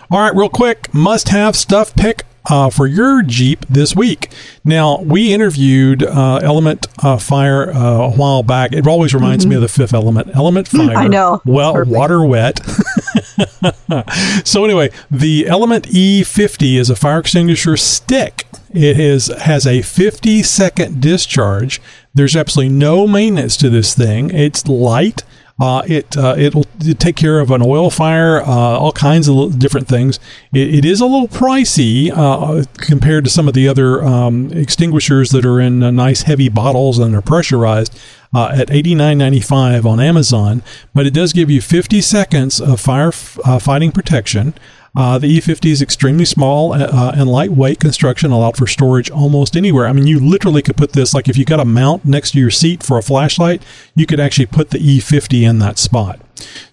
Speaker 1: All right, real quick, must have stuff pick uh, for your Jeep this week. Now, we interviewed uh, Element uh, Fire uh, a while back. It always reminds mm-hmm. me of the fifth element. Element Fire.
Speaker 2: I know.
Speaker 1: Well, Perfect. water wet. so, anyway, the Element E50 is a fire extinguisher stick. It is, has a 50 second discharge. There's absolutely no maintenance to this thing. It's light. Uh, it uh, it'll take care of an oil fire, uh, all kinds of different things. it, it is a little pricey uh, compared to some of the other um, extinguishers that are in uh, nice heavy bottles and are pressurized. Uh, at $89.95 on Amazon, but it does give you 50 seconds of fire fighting protection. Uh, the E50 is extremely small uh, and lightweight construction, allowed for storage almost anywhere. I mean, you literally could put this, like if you got a mount next to your seat for a flashlight, you could actually put the E50 in that spot.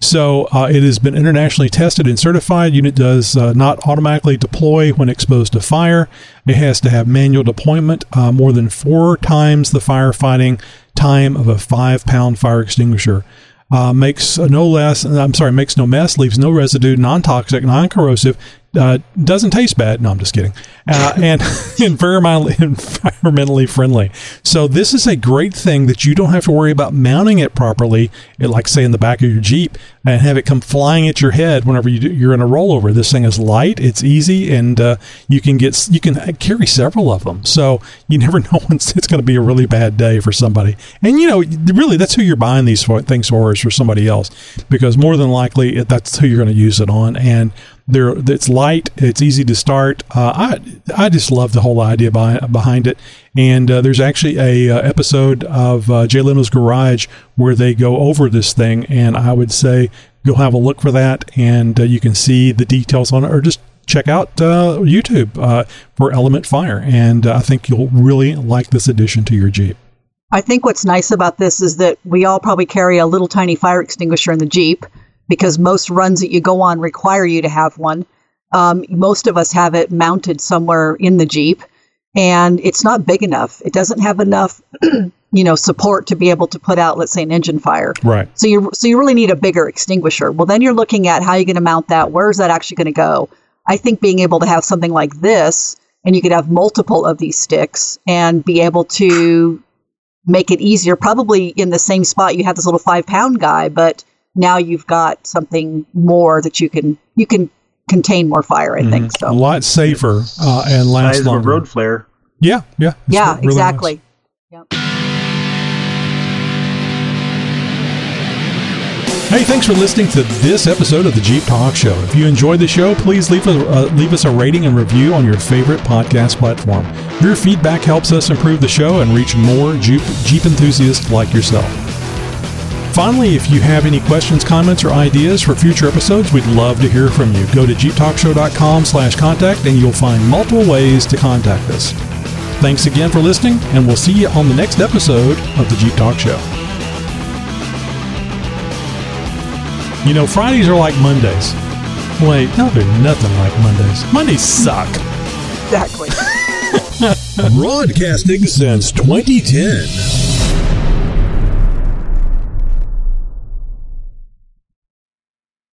Speaker 1: So uh, it has been internationally tested and certified. Unit does uh, not automatically deploy when exposed to fire. It has to have manual deployment, uh, more than four times the firefighting time of a five pound fire extinguisher. Uh, makes no less, I'm sorry, makes no mess, leaves no residue, non toxic, non corrosive, uh, doesn't taste bad. No, I'm just kidding. Uh, and environmentally, environmentally friendly. So this is a great thing that you don't have to worry about mounting it properly, like say in the back of your Jeep, and have it come flying at your head whenever you do, you're in a rollover. This thing is light, it's easy, and uh, you can get you can carry several of them. So you never know when it's going to be a really bad day for somebody. And you know, really, that's who you're buying these things for is for somebody else, because more than likely that's who you're going to use it on. And there, it's light. It's easy to start. Uh, I I just love the whole idea behind, behind it. And uh, there's actually a uh, episode of uh, Jay Leno's Garage where they go over this thing, and I would say go have a look for that, and uh, you can see the details on it, or just check out uh, YouTube for Element Fire, and I think you'll really like this addition to your Jeep.
Speaker 2: I think what's nice about this is that we all probably carry a little tiny fire extinguisher in the Jeep because most runs that you go on require you to have one. Um, most of us have it mounted somewhere in the Jeep, and it's not big enough. It doesn't have enough, you know, support to be able to put out, let's say, an engine fire.
Speaker 1: Right.
Speaker 2: So you so you really need a bigger extinguisher. Well, then you're looking at how you're going to mount that. Where is that actually going to go? I think being able to have something like this, and you could have multiple of these sticks, and be able to make it easier. Probably in the same spot you have this little five pound guy, but now you've got something more that you can you can contain more fire. I mm-hmm. think so.
Speaker 1: A lot safer uh, and last
Speaker 3: Size
Speaker 1: longer.
Speaker 3: road flare.
Speaker 1: Yeah, yeah,
Speaker 2: yeah, really exactly. Nice. Yep.
Speaker 1: Hey, thanks for listening to this episode of the Jeep Talk Show. If you enjoyed the show, please leave, a, uh, leave us a rating and review on your favorite podcast platform. Your feedback helps us improve the show and reach more Jeep, Jeep enthusiasts like yourself. Finally, if you have any questions, comments, or ideas for future episodes, we'd love to hear from you. Go to jeeptalkshow.com slash contact and you'll find multiple ways to contact us. Thanks again for listening, and we'll see you on the next episode of the Jeep Talk Show. You know, Fridays are like Mondays. Wait, no, they're nothing like Mondays. Mondays suck.
Speaker 2: Exactly.
Speaker 5: Broadcasting since 2010.